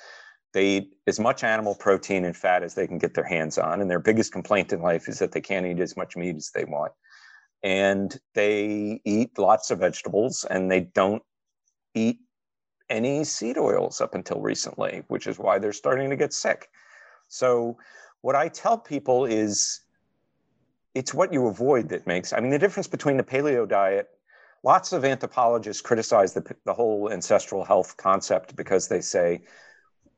They eat as much animal protein and fat as they can get their hands on. And their biggest complaint in life is that they can't eat as much meat as they want. And they eat lots of vegetables and they don't eat any seed oils up until recently, which is why they're starting to get sick. So, what I tell people is it's what you avoid that makes, I mean, the difference between the paleo diet, lots of anthropologists criticize the, the whole ancestral health concept because they say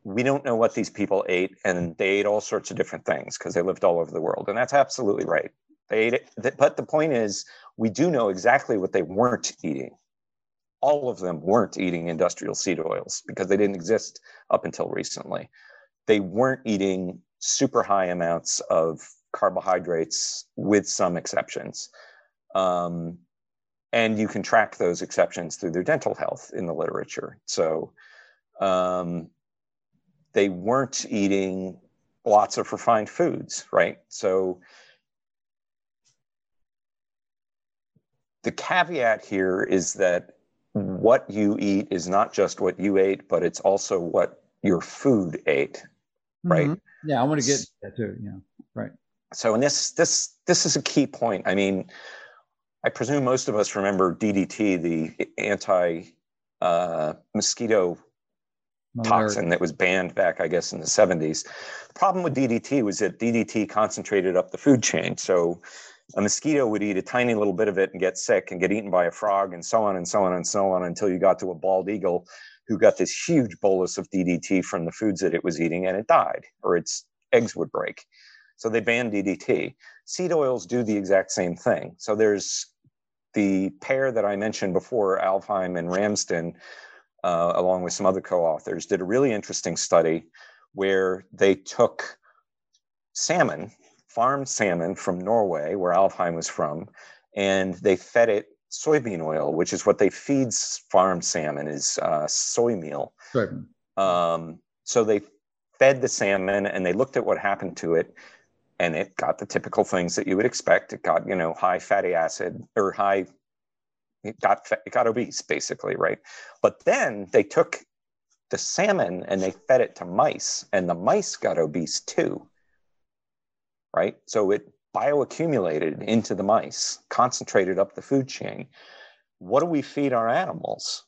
we don't know what these people ate, and they ate all sorts of different things because they lived all over the world, and that's absolutely right. They ate it, but the point is, we do know exactly what they weren't eating. All of them weren't eating industrial seed oils because they didn't exist up until recently. They weren't eating super high amounts of carbohydrates, with some exceptions. Um, and you can track those exceptions through their dental health in the literature. So, um, they weren't eating lots of refined foods, right? So the caveat here is that what you eat is not just what you ate, but it's also what your food ate, right? Mm-hmm. Yeah, I want to get that too. Yeah, right. So, and this this this is a key point. I mean, I presume most of us remember DDT, the anti uh, mosquito toxin that was banned back, I guess, in the 70s. The problem with DDT was that DDT concentrated up the food chain. So a mosquito would eat a tiny little bit of it and get sick and get eaten by a frog and so on and so on and so on until you got to a bald eagle who got this huge bolus of DDT from the foods that it was eating and it died or its eggs would break. So they banned DDT. Seed oils do the exact same thing. So there's the pair that I mentioned before, Alvheim and Ramsden, uh, along with some other co-authors, did a really interesting study where they took salmon, farmed salmon from Norway, where Alvheim was from, and they fed it soybean oil, which is what they feed farmed salmon is uh, soy meal. Um, so they fed the salmon and they looked at what happened to it and it got the typical things that you would expect. It got, you know, high fatty acid or high it got it got obese basically, right? But then they took the salmon and they fed it to mice, and the mice got obese too, right? So it bioaccumulated into the mice, concentrated up the food chain. what do we feed our animals?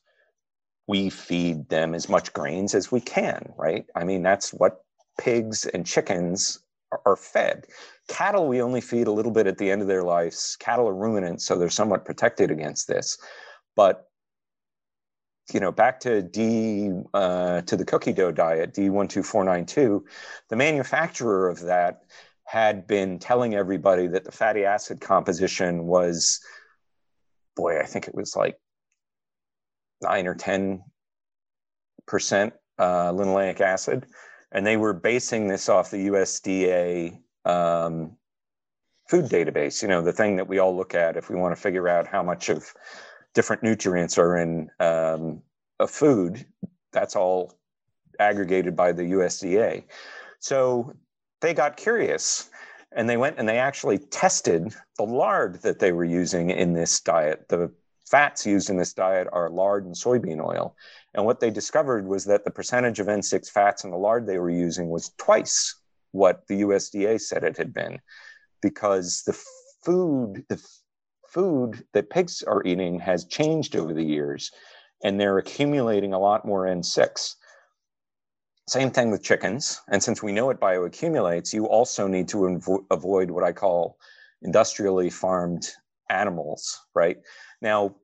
We feed them as much grains as we can, right? I mean, that's what pigs and chickens are fed. Cattle, we only feed a little bit at the end of their lives. Cattle are ruminants, so they're somewhat protected against this. But you know, back to D uh, to the cookie dough diet, D one two four nine two, the manufacturer of that had been telling everybody that the fatty acid composition was, boy, I think it was like nine or ten percent uh, linoleic acid, and they were basing this off the USDA um, food database. You know, the thing that we all look at if we want to figure out how much of different nutrients are in um, a food. That's all aggregated by the USDA. So they got curious and they went and they actually tested the lard that they were using in this diet. The fats used in this diet are lard and soybean oil. And what they discovered was that the percentage of N6 fats in the lard they were using was twice what the USDA said it had been because the food, the food that pigs are eating has changed over the years and they're accumulating a lot more N6. Same thing with chickens. And since we know it bioaccumulates, you also need to invo- avoid what I call industrially farmed animals, right? Now,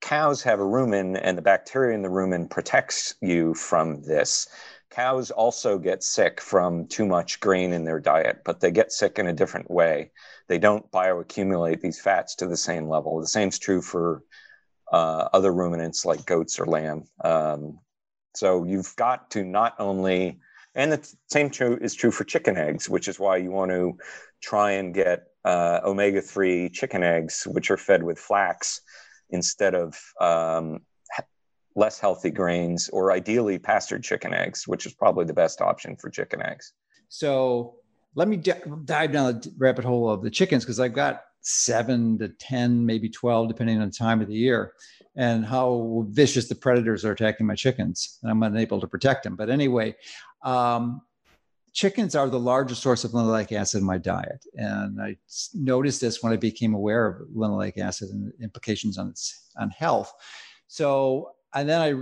cows have a rumen, and the bacteria in the rumen protects you from this. Cows also get sick from too much grain in their diet, but they get sick in a different way. They don't bioaccumulate these fats to the same level. The same is true for uh, other ruminants like goats or lamb. Um, so you've got to not only, and the same true is true for chicken eggs, which is why you want to try and get uh, omega three chicken eggs, which are fed with flax instead of um, less healthy grains, or ideally pastured chicken eggs, which is probably the best option for chicken eggs. So let me d- dive down the rabbit hole of the chickens because I've got seven to 10, maybe 12, depending on the time of the year, and how vicious the predators are attacking my chickens. And I'm unable to protect them. But anyway, um, chickens are the largest source of linoleic acid in my diet. And I noticed this when I became aware of linoleic acid and implications on its on health. So, and then I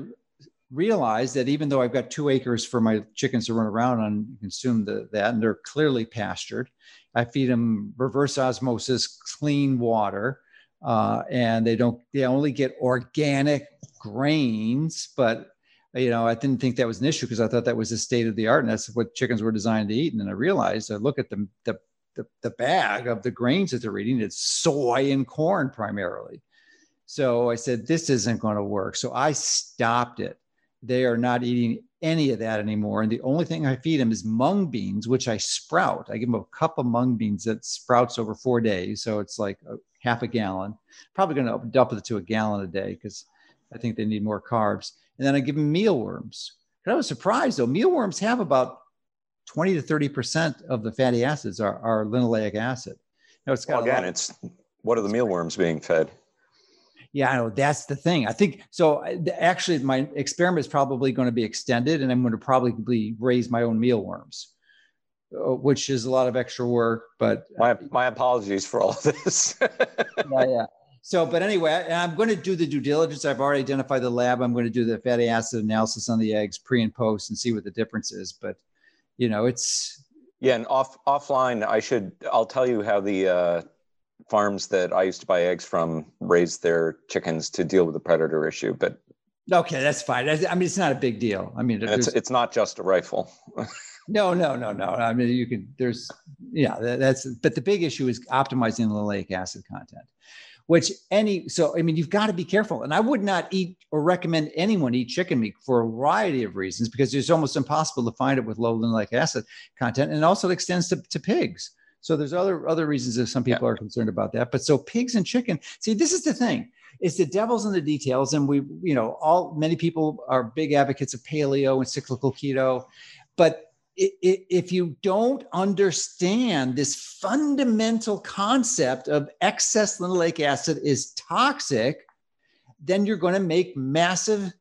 realized that even though I've got two acres for my chickens to run around on and consume the, that, and they're clearly pastured, I feed them reverse osmosis, clean water, uh, and they don't. They only get organic grains, but you know, I didn't think that was an issue because I thought that was the state of the art, and that's what chickens were designed to eat. And then I realized, I look at the the the, the bag of the grains that they're eating, it's soy and corn primarily. So I said, this isn't going to work. So I stopped it. They are not eating any of that anymore. And the only thing I feed them is mung beans, which I sprout. I give them a cup of mung beans that sprouts over four days. So it's like a half a gallon. Probably going to dump it to a gallon a day because I think they need more carbs. And then I give them mealworms. And I was surprised though, mealworms have about 20 to 30% of the fatty acids are, are linoleic acid. Now it's got well, again, it's what are the mealworms being fed? Yeah, I know that's the thing. I think so. Actually, my experiment is probably going to be extended, and I'm going to probably raise my own mealworms, uh, which is a lot of extra work. But uh, my my apologies for all this. yeah, yeah. So, but anyway, I'm going to do the due diligence. I've already identified the lab. I'm going to do the fatty acid analysis on the eggs pre and post and see what the difference is. But you know, it's yeah. And off offline, I should I'll tell you how the uh, farms that I used to buy eggs from raised their chickens to deal with the predator issue, but okay, that's fine. I mean, it's not a big deal. I mean, it's it's not just a rifle. no, no, no, no. I mean, you can. There's yeah, that's. But the big issue is optimizing the linoleic acid content. Which any so I mean you've got to be careful, and I would not eat or recommend anyone eat chicken meat for a variety of reasons because it's almost impossible to find it with low linoleic acid content, and also it extends to, to pigs. So there's other other reasons that some people yeah. are concerned about that. But so pigs and chicken. See, this is the thing. It's the devil's in the details, and we, you know, all many people are big advocates of paleo and cyclical keto, but if you don't understand this fundamental concept of excess linoleic acid is toxic, then you're going to make massive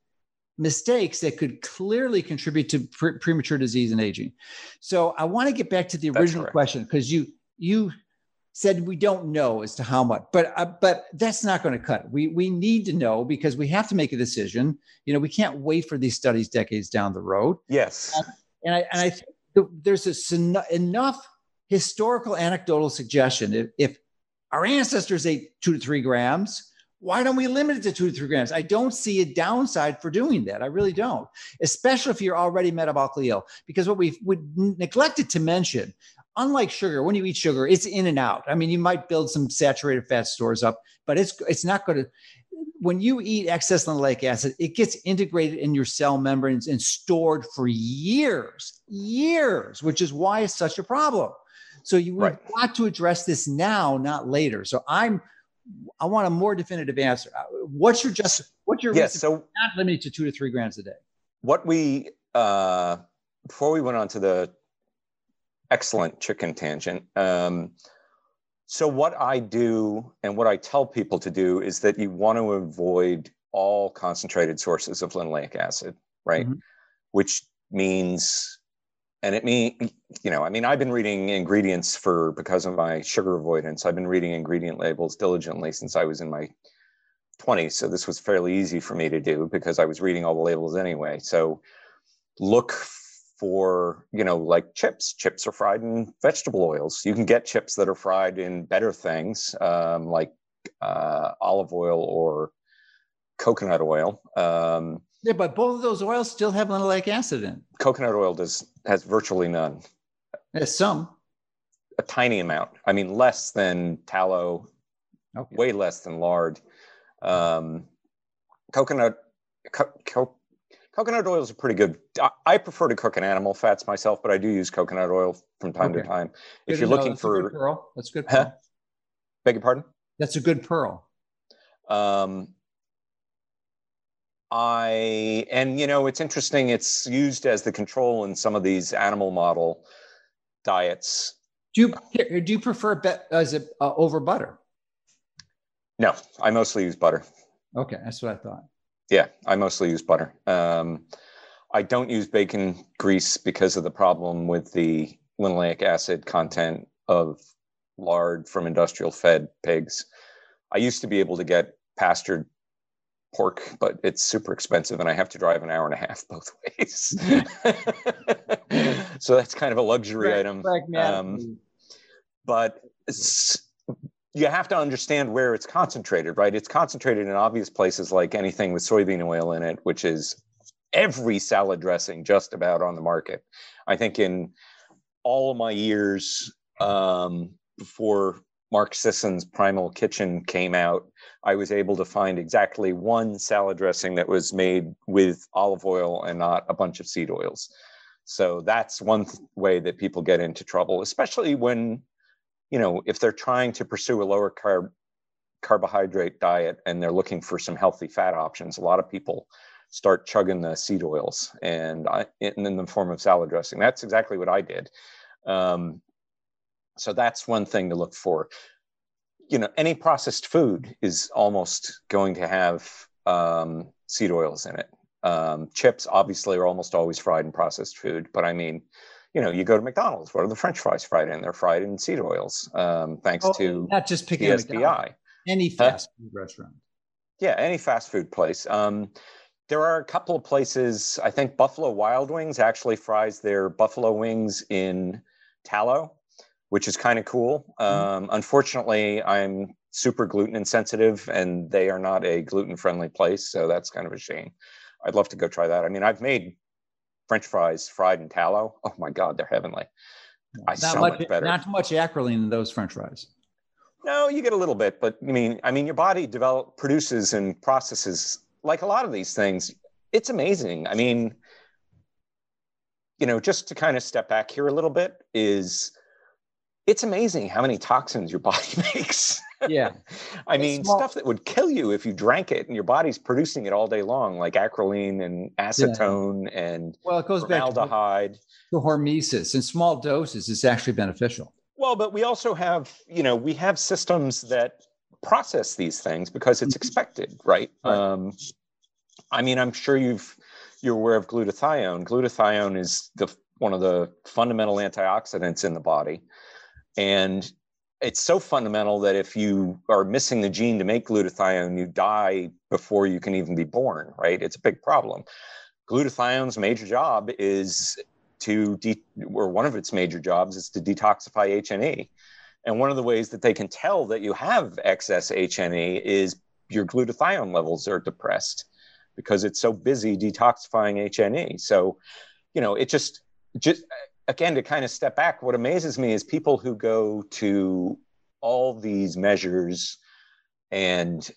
mistakes that could clearly contribute to pre- premature disease and aging. So I want to get back to the original question because you you said we don't know as to how much, but uh, but that's not going to cut it. We we need to know because we have to make a decision. You know, we can't wait for these studies decades down the road. Yes, uh, and I and I think there's a, enough historical anecdotal suggestion. If, if our ancestors ate two to three grams, why don't we limit it to two to three grams? I don't see a downside for doing that. I really don't, especially if you're already metabolically ill. Because what we've we neglected to mention unlike sugar, when you eat sugar, it's in and out. I mean, you might build some saturated fat stores up, but it's it's not going to. When you eat excess linoleic acid, it gets integrated in your cell membranes and stored for years, years, which is why it's such a problem. So you right. got to address this now, not later. So I'm, I want a more definitive answer. Uh, what's your just? What's your yes? So not limited to two to three grams a day. What we uh, before we went on to the excellent chicken tangent. Um, so, what I do and what I tell people to do is that you want to avoid all concentrated sources of linoleic acid, right? Mm-hmm. Which means, and it mean, you know, I mean, I've been reading ingredients for because of my sugar avoidance. I've been reading ingredient labels diligently since I was in my 20s. So this was fairly easy for me to do because I was reading all the labels anyway. So look for you know like chips. Chips are fried in vegetable oils. You can get chips that are fried in better things um, like uh, olive oil or coconut oil. Um, yeah but both of those oils still have linoleic acid in. Coconut oil does has virtually none. There's some. A tiny amount. I mean less than tallow. Okay. way less than lard. Um, coconut co- co- coconut oils are pretty good. I prefer to cook in animal fats myself, but I do use coconut oil from time okay. to time. Good if you're looking That's for pearl, that's good. Pearl. Huh? Beg your pardon? That's a good pearl. Um, I and you know it's interesting. It's used as the control in some of these animal model diets. Do you do you prefer be, as it uh, over butter? No, I mostly use butter. Okay, that's what I thought. Yeah, I mostly use butter. Um, I don't use bacon grease because of the problem with the linoleic acid content of lard from industrial fed pigs. I used to be able to get pastured pork, but it's super expensive and I have to drive an hour and a half both ways. so that's kind of a luxury right, item. Um, but you have to understand where it's concentrated, right? It's concentrated in obvious places like anything with soybean oil in it, which is every salad dressing just about on the market. I think in all of my years um, before Mark Sisson's Primal Kitchen came out, I was able to find exactly one salad dressing that was made with olive oil and not a bunch of seed oils. So that's one th- way that people get into trouble, especially when you know, if they're trying to pursue a lower carb carbohydrate diet and they're looking for some healthy fat options, a lot of people start chugging the seed oils and I, in the form of salad dressing. That's exactly what I did. Um, so that's one thing to look for. You know, any processed food is almost going to have um, seed oils in it. Um, chips obviously are almost always fried in processed food, but I mean, you know, you go to McDonald's. What are the French fries fried in? They're fried in seed oils, um, thanks oh, to not just picking PSBI. Any fast food restaurant. Yeah, any fast food place. Um, there are a couple of places. I think Buffalo Wild Wings actually fries their buffalo wings in tallow, which is kind of cool. Mm-hmm. Um, unfortunately, I'm super gluten insensitive, and they are not a gluten friendly place, so that's kind of a shame. I'd love to go try that. I mean, I've made French fries fried in tallow. Oh my God, they're heavenly. I not so much, much better. Not too much acrolein in those French fries. No, you get a little bit, but I mean, I mean, your body develop produces and processes like a lot of these things. It's amazing. I mean, you know, just to kind of step back here a little bit, is it's amazing how many toxins your body makes. Yeah. I mean, small. stuff that would kill you if you drank it and your body's producing it all day long, like acrolein and acetone yeah. and well, it goes formaldehyde. back to, hormesis. In small doses, is actually beneficial. Well, but we also have, you know, we have systems that process these things because it's mm-hmm. expected, right? right. Um, I mean, I'm sure you've you're aware of glutathione. Glutathione is the one of the fundamental antioxidants in the body, and it's so fundamental that if you are missing the gene to make glutathione, you die before you can even be born, right? It's a big problem. Glutathione's major job is to, de- or one of its major jobs is to detoxify HNE. And one of the ways that they can tell that you have excess HNE is your glutathione levels are depressed because it's so busy detoxifying HNE. So, you know, it just, just again, to kind of step back, what amazes me is people who go to all these measures and,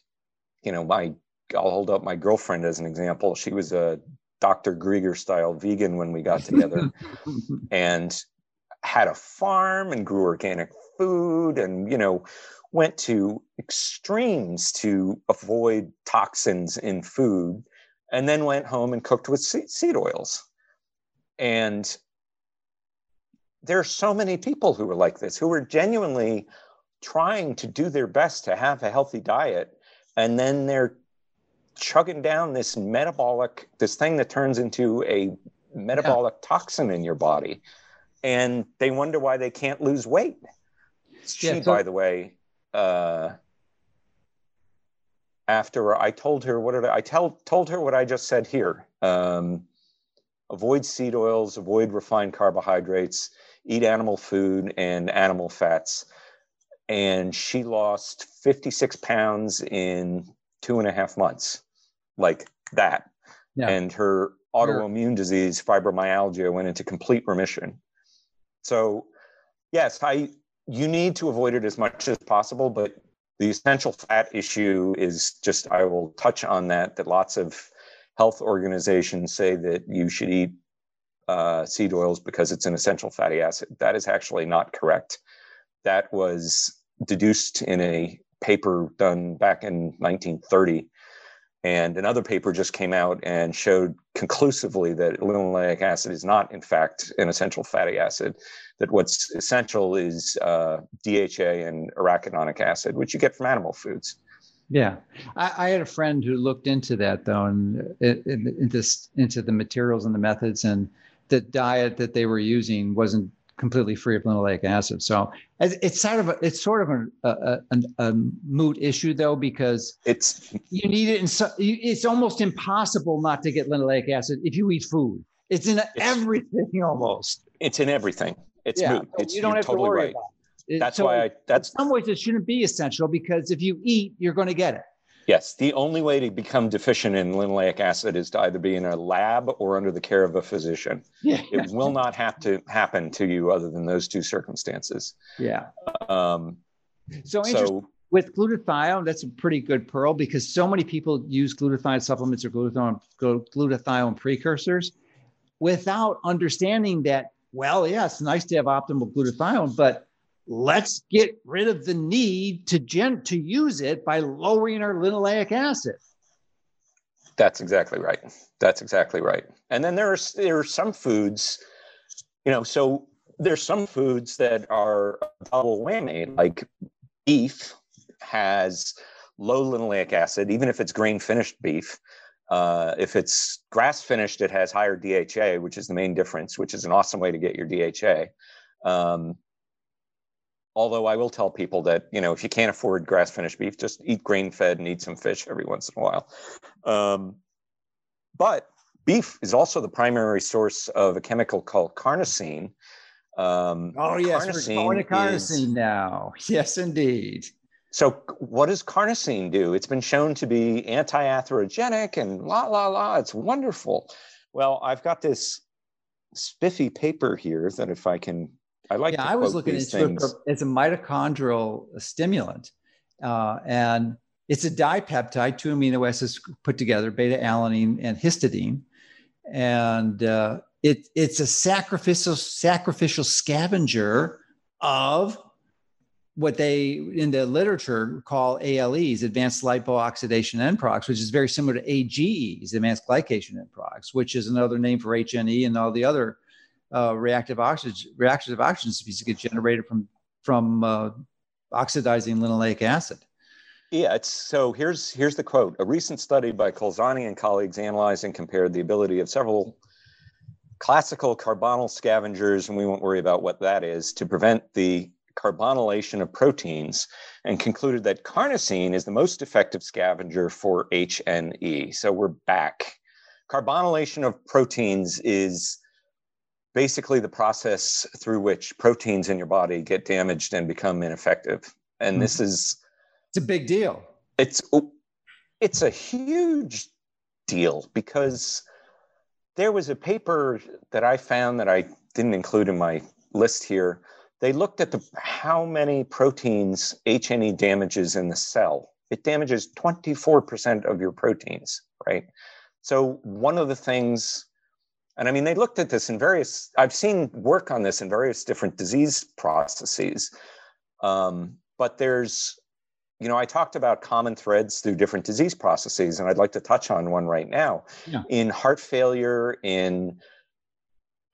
you know, my, I'll hold up my girlfriend as an example. She was a Dr. Greger style vegan when we got together and had a farm and grew organic food and, you know, went to extremes to avoid toxins in food and then went home and cooked with seed oils. And there are so many people who are like this, who are genuinely trying to do their best to have a healthy diet. And then they're chugging down this metabolic, this thing that turns into a metabolic yeah. toxin in your body. And they wonder why they can't lose weight. She, yeah, so- by the way, uh, after I told her what did I, I tell told her what I just said here. Um, avoid seed oils, avoid refined carbohydrates, eat animal food and animal fats. And she lost 56 pounds in two and a half months, like that. Yeah. And her autoimmune disease, fibromyalgia, went into complete remission. So, yes, I you need to avoid it as much as possible, but the essential fat issue is just I will touch on that. That lots of health organizations say that you should eat uh, seed oils because it's an essential fatty acid. That is actually not correct. That was deduced in a paper done back in 1930. And another paper just came out and showed conclusively that linoleic acid is not, in fact, an essential fatty acid. That what's essential is uh, DHA and arachidonic acid, which you get from animal foods. Yeah, I, I, had a friend who looked into that though, and into into the materials and the methods, and the diet that they were using wasn't completely free of linoleic acid. So it's sort of a, it's sort of a, a, a, a moot issue though because it's you need it, and so, it's almost impossible not to get linoleic acid if you eat food. It's in it's, everything almost. It's in everything. It's yeah, moot. It's, you don't have totally to worry right. about it. That's so why I. That's in some ways it shouldn't be essential because if you eat, you're going to get it. Yes, the only way to become deficient in linoleic acid is to either be in a lab or under the care of a physician. Yeah. It will not have to happen to you other than those two circumstances. Yeah. Um, so, so with glutathione, that's a pretty good pearl because so many people use glutathione supplements or glutathione, glutathione precursors without understanding that, well, yeah, it's nice to have optimal glutathione, but let's get rid of the need to gen- to use it by lowering our linoleic acid. That's exactly right. That's exactly right. And then there's there are some foods, you know, so there's some foods that are double whammy, like beef has low linoleic acid, even if it's grain finished beef. Uh, if it's grass finished, it has higher DHA, which is the main difference, which is an awesome way to get your DHA. Um, Although I will tell people that you know if you can't afford grass finished beef, just eat grain fed and eat some fish every once in a while. Um, but beef is also the primary source of a chemical called carnosine. Um, oh yes, we're going to carnosine is, now. Yes, indeed. So what does carnosine do? It's been shown to be anti-atherogenic and la la la. It's wonderful. Well, I've got this spiffy paper here that if I can I like. Yeah, I was looking into it as a mitochondrial stimulant, uh, and it's a dipeptide, two amino acids put together, beta alanine and histidine, and uh, it it's a sacrificial sacrificial scavenger of what they in the literature call ALEs, advanced lipo-oxidation end products, which is very similar to AGEs, advanced glycation end products, which is another name for HNE and all the other uh, reactive oxygen reactive oxygen species get generated from from uh, oxidizing linoleic acid. Yeah, it's so here's here's the quote. A recent study by Colzani and colleagues analyzed and compared the ability of several classical carbonyl scavengers, and we won't worry about what that is, to prevent the carbonylation of proteins and concluded that carnosine is the most effective scavenger for HNE. So we're back. Carbonylation of proteins is basically the process through which proteins in your body get damaged and become ineffective. And mm-hmm. this is it's a big deal. It's it's a huge deal because there was a paper that I found that I didn't include in my list here. They looked at the how many proteins HNE damages in the cell. It damages 24% of your proteins, right? So one of the things and I mean, they looked at this in various, I've seen work on this in various different disease processes. Um, but there's you know, I talked about common threads through different disease processes, and I'd like to touch on one right now. Yeah. In heart failure, in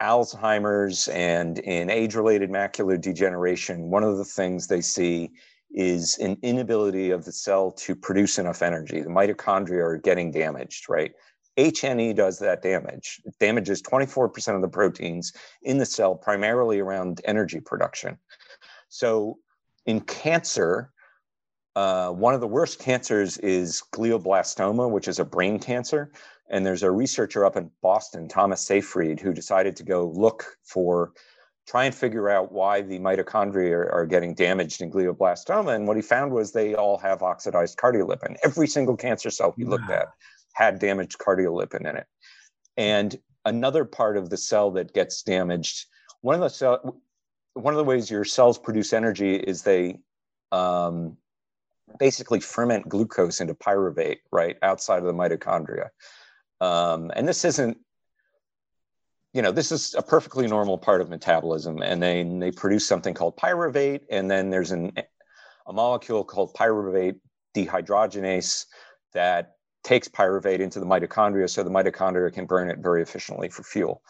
Alzheimer's, and in age related macular degeneration, one of the things they see is an inability of the cell to produce enough energy. The mitochondria are getting damaged, right? HNE does that damage. It damages 24% of the proteins in the cell, primarily around energy production. So in cancer, uh, one of the worst cancers is glioblastoma, which is a brain cancer. And there's a researcher up in Boston, Thomas Seyfried, who decided to go look for, try and figure out why the mitochondria are, are getting damaged in glioblastoma. And what he found was they all have oxidized cardiolipin. Every single cancer cell he looked at had damaged cardiolipin in it. And another part of the cell that gets damaged, one of the cell, one of the ways your cells produce energy is they um, basically ferment glucose into pyruvate, right, outside of the mitochondria. Um, and this isn't, you know, this is a perfectly normal part of metabolism. And then they produce something called pyruvate, and then there's an, a molecule called pyruvate dehydrogenase that takes pyruvate into the mitochondria so the mitochondria can burn it very efficiently for fuel.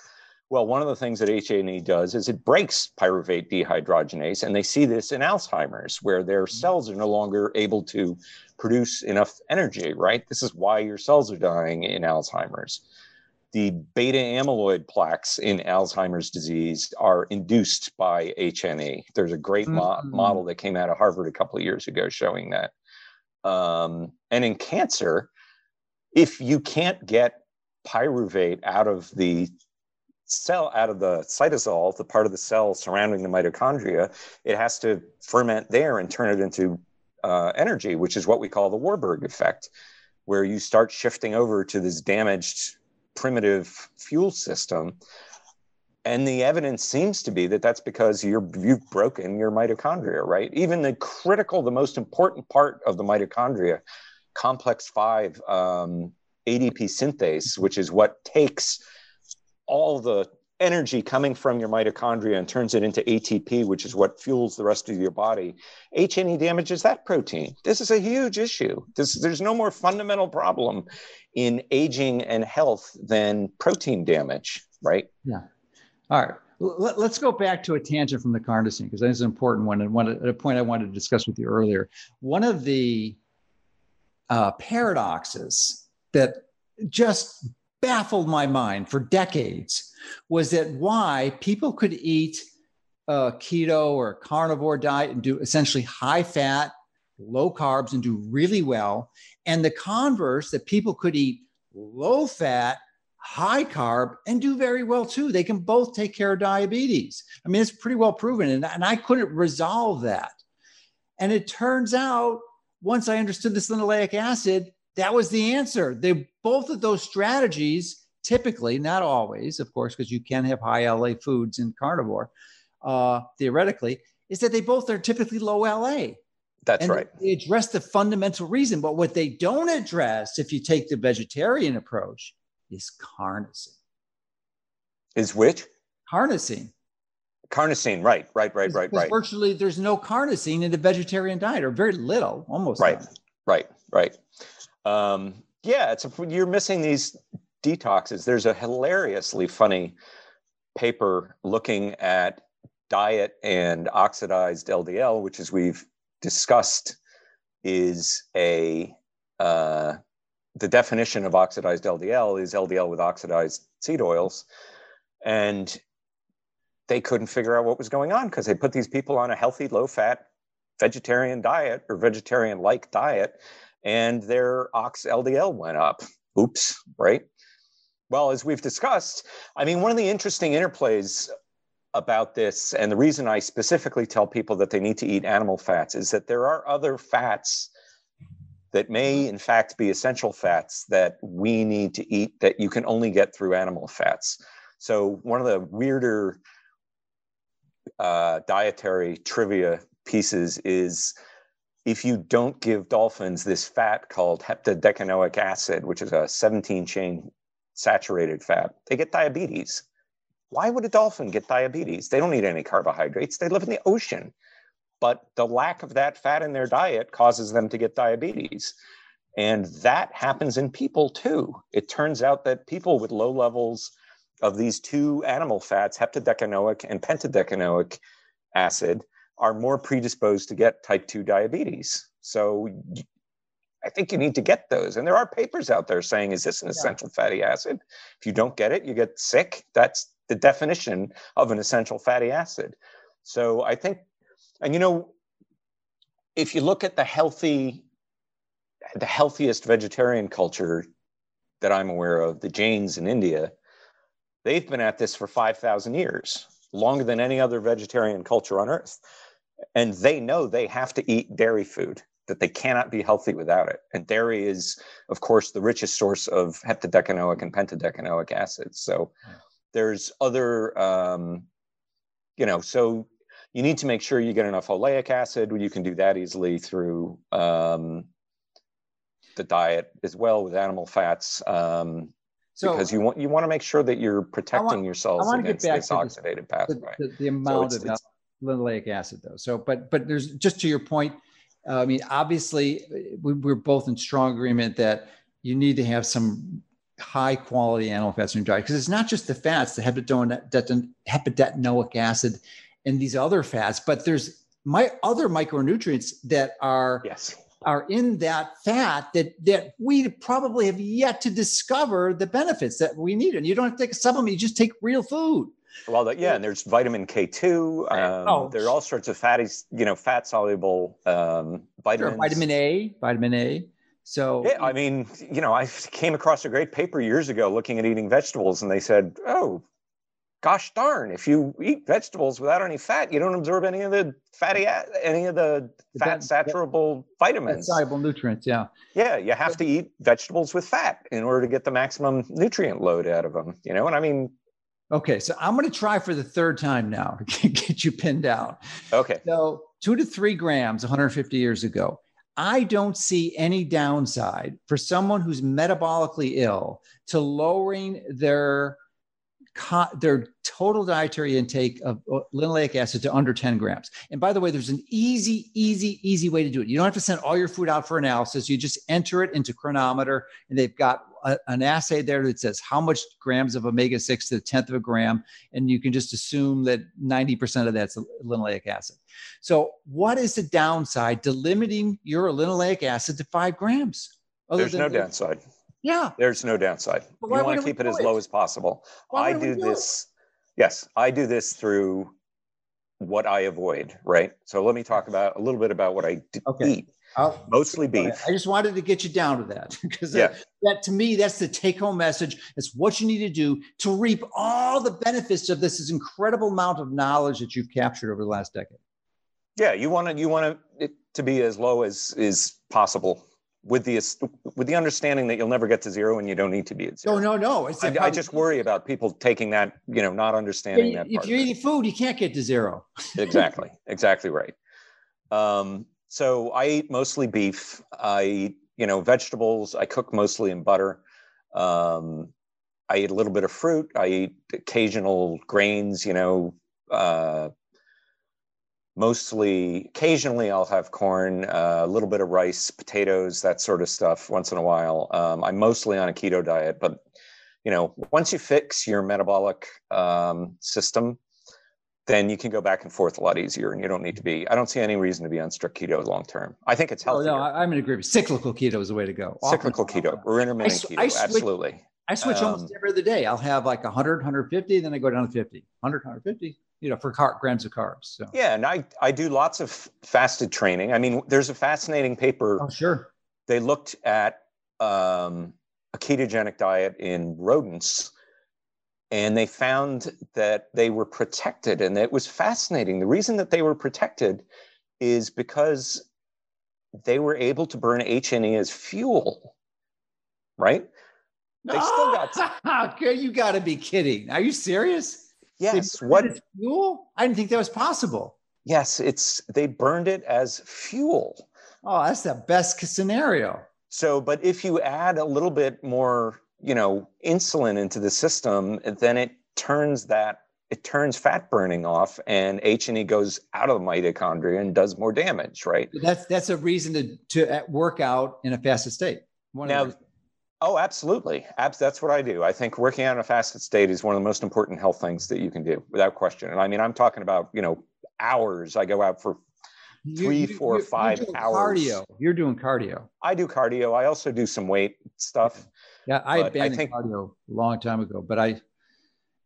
Well, one of the things that HNE does is it breaks pyruvate dehydrogenase, and they see this in Alzheimer's, where their mm-hmm. cells are no longer able to produce enough energy, right? This is why your cells are dying in Alzheimer's. The beta amyloid plaques in Alzheimer's disease are induced by HNE. There's a great mm-hmm. mo- model that came out of Harvard a couple of years ago showing that. Um, and in cancer, if you can't get pyruvate out of the cell out of the cytosol, the part of the cell surrounding the mitochondria, it has to ferment there and turn it into uh, energy, which is what we call the Warburg effect, where you start shifting over to this damaged primitive fuel system. And the evidence seems to be that that's because you're, you've broken your mitochondria, right? Even the critical, the most important part of the mitochondria, complex 5 um, ATP synthase, which is what takes all the energy coming from your mitochondria and turns it into ATP, which is what fuels the rest of your body. HNE damages that protein. This is a huge issue. This, there's no more fundamental problem in aging and health than protein damage, right? Yeah. All right. Let, us go back to a tangent from the carnosine because that's an important one and one a point I wanted to discuss with you earlier. One of the uh, paradoxes that just baffled my mind for decades was that why people could eat a keto or carnivore diet and do essentially high fat, low carbs and do really well. And the converse that people could eat low fat, high carb and do very well too. They can both take care of diabetes. I mean, it's pretty well proven. And, and I couldn't resolve that. And it turns out, once I understood this linoleic acid, that was the answer. They both of those strategies, typically, not always, of course, because you can have high LA foods in carnivore, uh, theoretically, is that they both are typically low LA. That's and right. They address the fundamental reason, but what they don't address, if you take the vegetarian approach, is carnosine. Is which? Carnosine. Carnosine, right, right, right, right, right. Virtually, there's no carnosine in the vegetarian diet, or very little, almost. Right, none. right, right. Um, yeah, it's a, you're missing these detoxes. There's a hilariously funny paper looking at diet and oxidized LDL, which, as we've discussed, is a uh, the definition of oxidized LDL is LDL with oxidized seed oils, and they couldn't figure out what was going on because they put these people on a healthy, low fat vegetarian diet or vegetarian like diet, and their ox LDL went up. Oops, right? Well, as we've discussed, I mean, one of the interesting interplays about this, and the reason I specifically tell people that they need to eat animal fats is that there are other fats that may, in fact, be essential fats that we need to eat that you can only get through animal fats. So, one of the weirder uh, dietary trivia pieces is if you don't give dolphins this fat called heptadecanoic acid, which is a 17 chain saturated fat, they get diabetes. Why would a dolphin get diabetes? They don't need any carbohydrates, they live in the ocean. But the lack of that fat in their diet causes them to get diabetes. And that happens in people too. It turns out that people with low levels of these two animal fats, heptadecanoic and pentadecanoic acid, are more predisposed to get type 2 diabetes. So I think you need to get those. And there are papers out there saying, is this an essential yeah. fatty acid? If you don't get it, you get sick. That's the definition of an essential fatty acid. So I think, and you know, if you look at the healthy, the healthiest vegetarian culture that I'm aware of, the Jains in India, they've been at this for 5,000 years, longer than any other vegetarian culture on earth. And they know they have to eat dairy food that they cannot be healthy without it. And dairy is, of course, the richest source of heptadecanoic and pentadecanoic acids. So there's other, um, you know, so you need to make sure you get enough oleic acid. You can do that easily through um, the diet as well with animal fats. Um, so, because you want you want to make sure that you're protecting want, yourselves against this oxidative pathway. The, the, the amount so of linoleic acid, though. So, but but there's just to your point uh, I mean, obviously, we're both in strong agreement that you need to have some high quality animal fats in your diet because it's not just the fats, the heptadenoic acid and these other fats, but there's my other micronutrients that are yes are in that fat that that we probably have yet to discover the benefits that we need. And you don't have to take a supplement; you just take real food. Well, yeah, and there's vitamin K2. Um, oh. There are all sorts of fatty, you know, fat soluble um, vitamins. Sure, vitamin A, vitamin A. So yeah, I mean, you know, I came across a great paper years ago looking at eating vegetables, and they said, "Oh, gosh darn, if you eat vegetables without any fat, you don't absorb any of the fatty, any of the fat saturable vitamins, soluble nutrients." Yeah, yeah, you have to eat vegetables with fat in order to get the maximum nutrient load out of them. You know, and I mean, Okay, so I'm going to try for the third time now to get you pinned down. Okay. So, two to three grams 150 years ago. I don't see any downside for someone who's metabolically ill to lowering their their total dietary intake of uh, linoleic acid to under 10 grams. And by the way, there's an easy, easy, easy way to do it. You don't have to send all your food out for analysis. You just enter it into Cronometer, and they've got a, an assay there that says how much grams of omega 6 to the tenth of a gram. And you can just assume that 90% of that's linoleic acid. So, what is the downside to limiting your linoleic acid to five grams? There's no downside. Yeah. There's no downside. You want to keep it as low as possible. Why I do, do this. It? Yes, I do this through what I avoid, right? So let me talk about a little bit about what I d- okay. eat. I'll, Mostly beef. I just wanted to get you down to that because yeah. that, that, to me that's the take home message. It's what you need to do to reap all the benefits of this, this incredible amount of knowledge that you've captured over the last decade. Yeah, you want to you want it to be as low as is possible with the with the understanding that you'll never get to zero and you don't need to be at zero. No, no, no. I, I, just worry about people taking that, you know, not understanding yeah, that. If you're eating food, you can't get to zero. exactly, exactly right. Um, so I eat mostly beef. I eat, you know, vegetables. I cook mostly in butter. Um, I eat a little bit of fruit. I eat occasional grains, you know, uh, mostly occasionally i'll have corn uh, a little bit of rice potatoes that sort of stuff once in a while. Um, i'm mostly on a keto diet but you know once you fix your metabolic um, system then you can go back and forth a lot easier and you don't need to be i don't see any reason to be on strict keto long term. I think it's healthy oh, no i'm in agreement. Cyclical keto is the way to go. Cyclical keto or intermittent I, keto I absolutely I switch um, almost every other day. I'll have like 100, 150, then I go down to 50, 100, 150, you know, for car- grams of carbs. So. Yeah, and I I do lots of fasted training. I mean, there's a fascinating paper. Oh, sure. They looked at um, a ketogenic diet in rodents, and they found that they were protected, and it was fascinating. The reason that they were protected is because they were able to burn HNE as fuel, right? They still got. Ah, you got to be kidding! Are you serious? Yes. What fuel? I didn't think that was possible. Yes, it's they burned it as fuel. Oh, that's the best scenario. So, but if you add a little bit more, you know, insulin into the system, then it turns that it turns fat burning off and H and E goes out of the mitochondria and does more damage, right? That's that's a reason to to uh, work out in a fasted state. One now, oh, absolutely, Abs- that's what I do. I think working out in a fasted state is one of the most important health things that you can do, without question. And I mean, I'm talking about you know hours. I go out for three, you, four, you're, five you're hours. Cardio. You're doing cardio. I do cardio. I also do some weight stuff. Yeah, I abandoned I think, cardio a long time ago, but I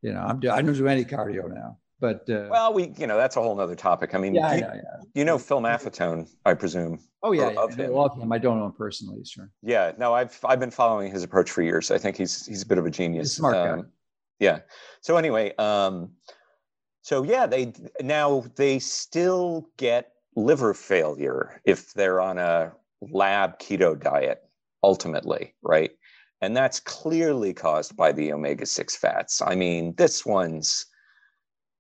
you know, I'm I don't do any cardio now. But uh, well, we you know that's a whole nother topic. I mean, yeah, you, know, yeah. you know Phil Maffetone, I presume. Oh yeah, yeah. him. Love him. I don't know him personally, sure. Yeah, no, I've I've been following his approach for years. I think he's he's a bit of a genius. smart um, guy. Yeah. So anyway, um, so yeah, they now they still get liver failure if they're on a lab keto diet ultimately, right? And that's clearly caused by the omega 6 fats. I mean, this one's,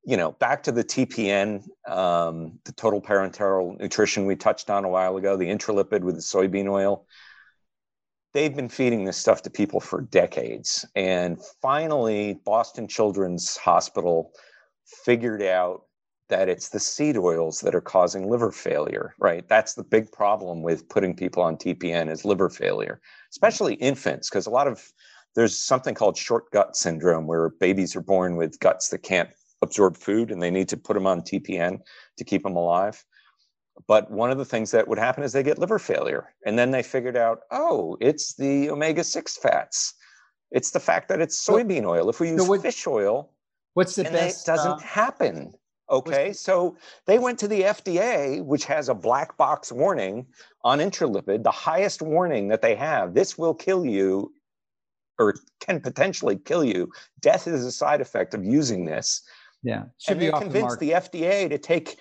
you know, back to the TPN, um, the total parenteral nutrition we touched on a while ago, the intralipid with the soybean oil. They've been feeding this stuff to people for decades. And finally, Boston Children's Hospital figured out that it's the seed oils that are causing liver failure, right? That's the big problem with putting people on TPN is liver failure, especially infants, because a lot of there's something called short gut syndrome where babies are born with guts that can't absorb food and they need to put them on TPN to keep them alive. But one of the things that would happen is they get liver failure. And then they figured out, oh, it's the omega 6 fats. It's the fact that it's soybean oil. If we use so what, fish oil, what's the best? It doesn't uh, happen. Okay, so they went to the FDA, which has a black box warning on intralipid, the highest warning that they have. This will kill you or can potentially kill you. Death is a side effect of using this. Yeah. Should and they convinced the, the FDA to take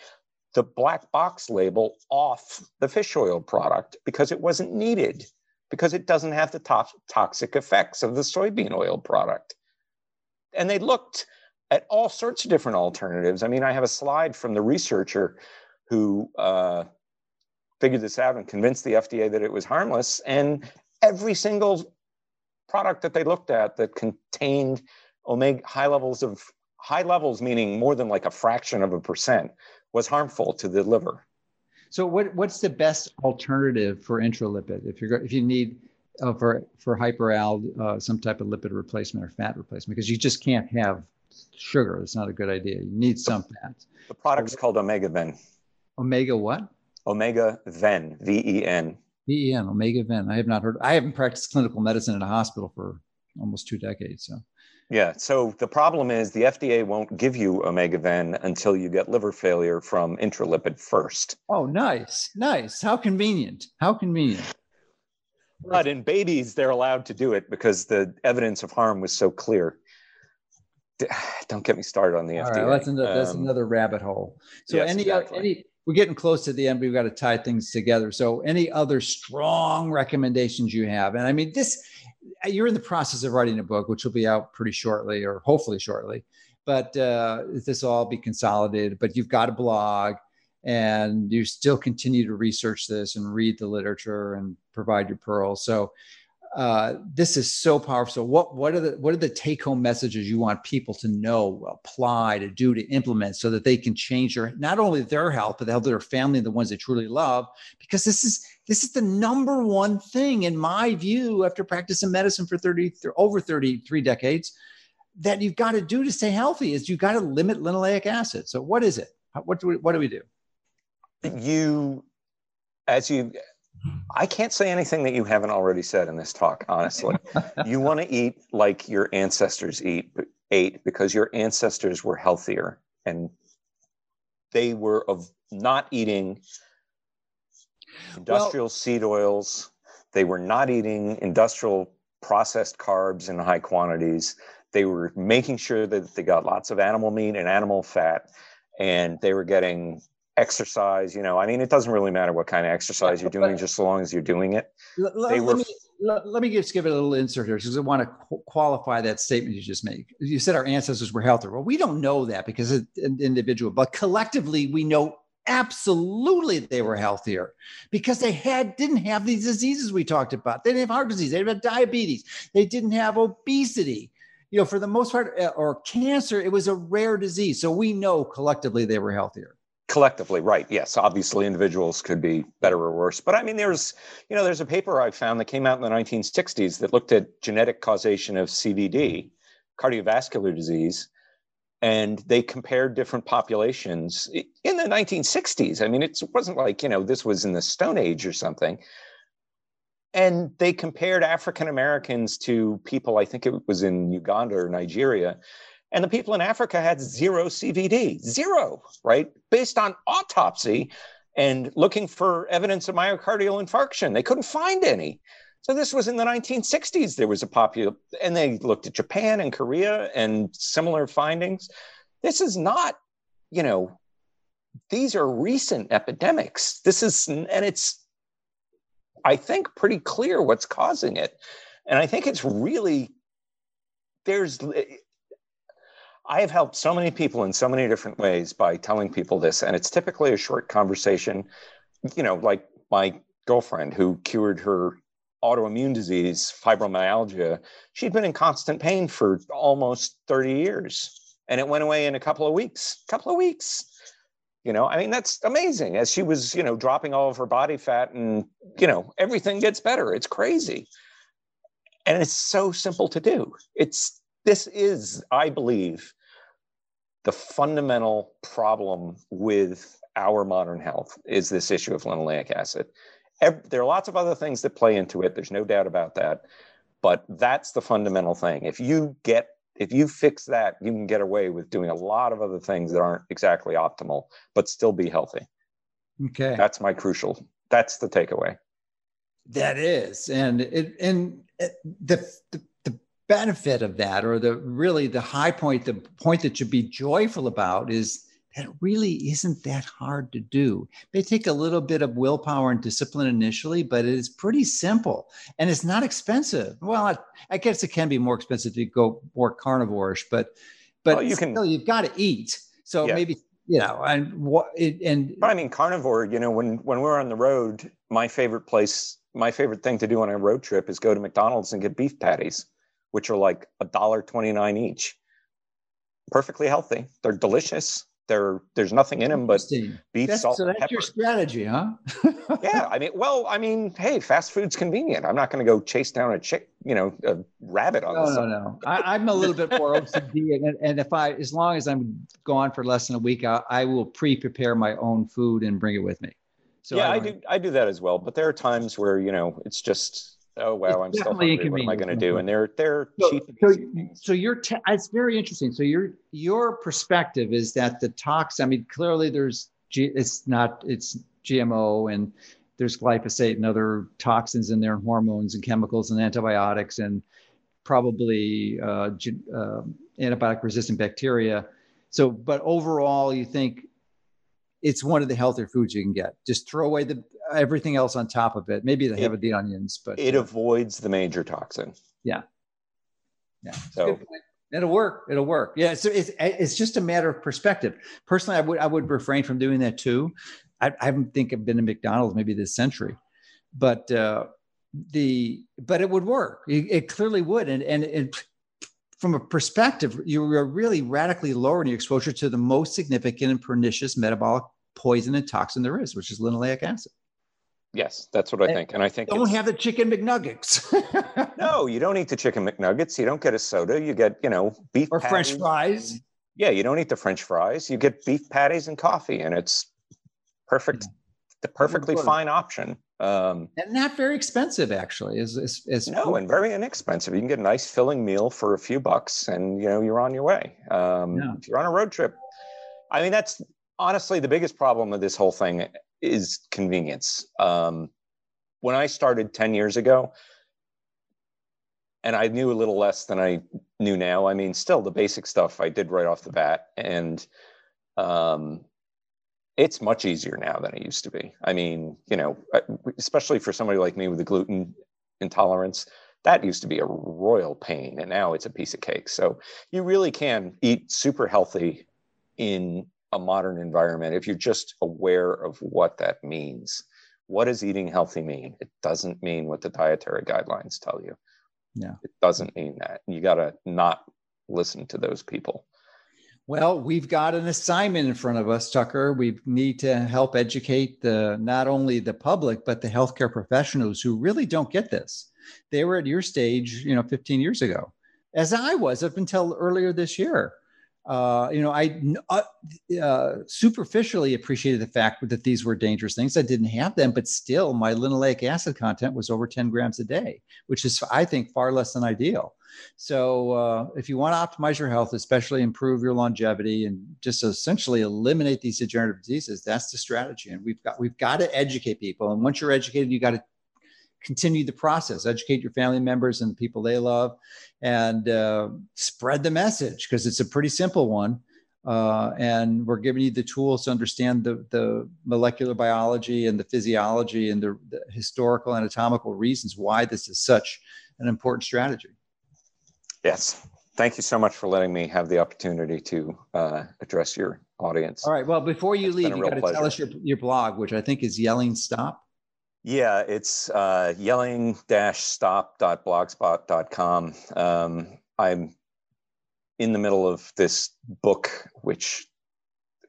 the black box label off the fish oil product because it wasn't needed, because it doesn't have the to- toxic effects of the soybean oil product. And they looked at all sorts of different alternatives. I mean, I have a slide from the researcher who uh, figured this out and convinced the FDA that it was harmless. And every single product that they looked at that contained omega high levels of high levels, meaning more than like a fraction of a percent, was harmful to the liver. So, what, what's the best alternative for intralipid if you're if you need uh, for for hyperal uh, some type of lipid replacement or fat replacement because you just can't have sugar. It's not a good idea. You need some fats. The product's called Omegaven. Omega what? Omegaven, V E N. V E N, Omegaven. I have not heard. I haven't practiced clinical medicine in a hospital for almost two decades. So. Yeah. So the problem is the FDA won't give you Omegaven until you get liver failure from intralipid first. Oh, nice, nice. How convenient. How convenient. But in babies, they're allowed to do it because the evidence of harm was so clear. don't get me started on the All FDA. Right, that's, another, that's um, another rabbit hole. So yes, any exactly. any we're getting close to the end. but We've got to tie things together. So any other strong recommendations you have? And I mean, this you're in the process of writing a book, which will be out pretty shortly, or hopefully shortly. But uh, this will all be consolidated. But you've got a blog, and you still continue to research this and read the literature and provide your pearls. So uh, this is so powerful. So what what are the what are the take home messages you want people to know, apply, to do, to implement, so that they can change their not only their health but the health of their family and the ones they truly love? Because this is this is the number one thing in my view after practicing medicine for 30 over 33 decades that you've got to do to stay healthy is you've got to limit linoleic acid. So what is it? What do we what do we do? You as you I can't say anything that you haven't already said in this talk, honestly. you want to eat like your ancestors eat ate because your ancestors were healthier and they were of not eating industrial well, seed oils. They were not eating industrial processed carbs in high quantities. They were making sure that they got lots of animal meat and animal fat, and they were getting exercise. You know, I mean, it doesn't really matter what kind of exercise you're doing, just so long as you're doing it. Let, let, were, me, let, let, me just give it a little insert here because I want to qu- qualify that statement you just made. You said our ancestors were healthier. Well, we don't know that because it's an individual, but collectively, we know absolutely they were healthier because they had didn't have these diseases we talked about. They didn't have heart disease, they didn't have diabetes, they didn't have obesity. You know, for the most part, uh, or cancer, it was a rare disease. So we know collectively they were healthier collectively right yes obviously individuals could be better or worse but i mean there's you know there's a paper i found that came out in the 1960s that looked at genetic causation of cvd cardiovascular disease and they compared different populations in the 1960s. I mean, it wasn't like, you know, this was in the Stone Age or something. And they compared African Americans to people, I think it was in Uganda or Nigeria. And the people in Africa had zero CVD, zero, right? Based on autopsy and looking for evidence of myocardial infarction. They couldn't find any. So this was in the 1960s. There was a popular, and they looked at Japan and Korea and similar findings. This is not, you know, these are recent epidemics. This is, and it's, I think, pretty clear what's causing it. And I think it's really, there's, I have helped so many people in so many different ways by telling people this. And it's typically a short conversation, you know, like my girlfriend who cured her autoimmune disease, fibromyalgia, she'd been in constant pain for almost 30 years. And it went away in a couple of weeks, couple of weeks. You know, I mean, that's amazing. As she was, you know, dropping all of her body fat and, you know, everything gets better. It's crazy. And it's so simple to do. It's, this is, I believe, the fundamental problem with our modern health is this issue of linoleic acid there are lots of other things that play into it. There's no doubt about that. But that's the fundamental thing. If you get if you fix that, you can get away with doing a lot of other things that aren't exactly optimal, but still be healthy. Okay. That's my crucial. That's the takeaway. That is. And it and it, the, the the benefit of that or the really the high point, the point that should be joyful about is that really isn't that hard to do. It may take a little bit of willpower and discipline initially, but it is pretty simple and it's not expensive. Well, I, I guess it can be more expensive to go more carnivorish, but but well, you can, still, you've got to eat. So yeah. maybe you know, and what it, and but I mean carnivore. You know, when when we're on the road, my favorite place, my favorite thing to do on a road trip is go to McDonald's and get beef patties, which are like a dollar twenty nine each. Perfectly healthy. They're delicious there there's nothing in them but beef, that's, salt, so that's pepper. your strategy, huh? yeah, I mean, well, I mean, hey, fast food's convenient. I'm not going to go chase down a chick, you know, a rabbit on. No, no, no. I, am a little bit more OCD, and, and if I, as long as I'm gone for less than a week, I, I will pre-prepare my own food and bring it with me. So yeah, I, I do. I do that as well. But there are times where you know it's just oh wow, I'm still hungry. What am I going to do? And they're they're so, cheap. So, so your te- it's very interesting. So your your perspective is that the tox. I mean, clearly there's G, it's not it's GMO and there's glyphosate and other toxins in there and hormones and chemicals and antibiotics and probably uh, uh, antibiotic resistant bacteria. So, but overall, you think it's one of the healthier foods you can get. Just throw away the everything else on top of it. Maybe they have the onions, but it uh, avoids the major toxin. Yeah. Yeah. So it'll work. It'll work. Yeah. So it's it's just a matter of perspective. Personally, I would I would refrain from doing that too. I, I haven't think I've been to McDonald's maybe this century, but uh, the but it would work. It, it clearly would, and and it, from a perspective, you are really radically lowering your exposure to the most significant and pernicious metabolic poison and toxin there is, which is linoleic acid. Yes, that's what I think. And I think don't have the chicken McNuggets. no, you don't eat the chicken McNuggets. You don't get a soda. You get, you know, beef or patties. French fries. Yeah, you don't eat the French fries. You get beef patties and coffee, and it's perfect, hmm. The perfectly fine option. Um, and not very expensive, actually. Is is, is no, and very inexpensive. You can get a nice filling meal for a few bucks, and you know you're on your way. Um, yeah. If you're on a road trip, I mean that's honestly the biggest problem of this whole thing is convenience. Um, when I started ten years ago, and I knew a little less than I knew now. I mean, still the basic stuff I did right off the bat, and um, it's much easier now than it used to be. I mean, you know, uh, especially for somebody like me with a gluten intolerance, that used to be a royal pain, and now it's a piece of cake. So you really can eat super healthy in a modern environment if you're just aware of what that means. What does eating healthy mean? It doesn't mean what the dietary guidelines tell you. Yeah. It doesn't mean that. You got to not listen to those people. Well, we've got an assignment in front of us, Tucker. We need to help educate the not only the public but the healthcare professionals who really don't get this. They were at your stage, you know, 15 years ago, as I was up until earlier this year. Uh, you know, I uh, uh, superficially appreciated the fact that these were dangerous things. I didn't have them, but still, my linoleic acid content was over 10 grams a day, which is, I think, far less than ideal. So, uh, if you want to optimize your health, especially improve your longevity, and just essentially eliminate these degenerative diseases, that's the strategy. And we've got we've got to educate people. And once you're educated, you got to continue the process. Educate your family members and the people they love and uh, spread the message because it's a pretty simple one. Uh, and we're giving you the tools to understand the, the molecular biology and the physiology and the, the historical anatomical reasons why this is such an important strategy. Yes. Thank you so much for letting me have the opportunity to uh, address your audience. All right. Well before you it's leave you got to tell us your, your blog which i think is yelling stop yeah, it's uh, yelling-stop.blogspot.com. Um, I'm in the middle of this book, which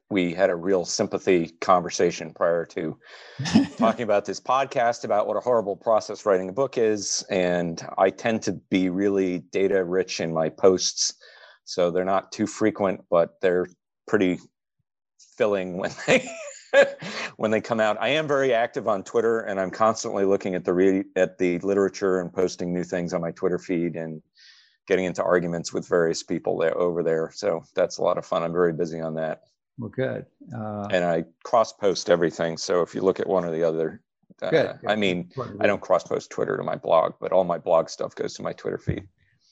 we had a real sympathy conversation prior to talking about this podcast about what a horrible process writing a book is. And I tend to be really data rich in my posts. So they're not too frequent, but they're pretty filling when they when they come out. I am very active on Twitter, and I'm constantly looking at the re- at the literature and posting new things on my Twitter feed and getting into arguments with various people there over there. So that's a lot of fun. I'm very busy on that. Well, good. Uh, and I cross post everything. So if you look at one or the other, uh, good, good. I mean, I don't cross post Twitter to my blog, but all my blog stuff goes to my Twitter feed.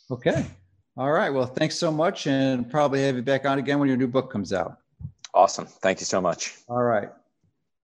Okay. All right. Well, thanks so much, and probably have you back on again when your new book comes out. Awesome. Thank you so much. All right.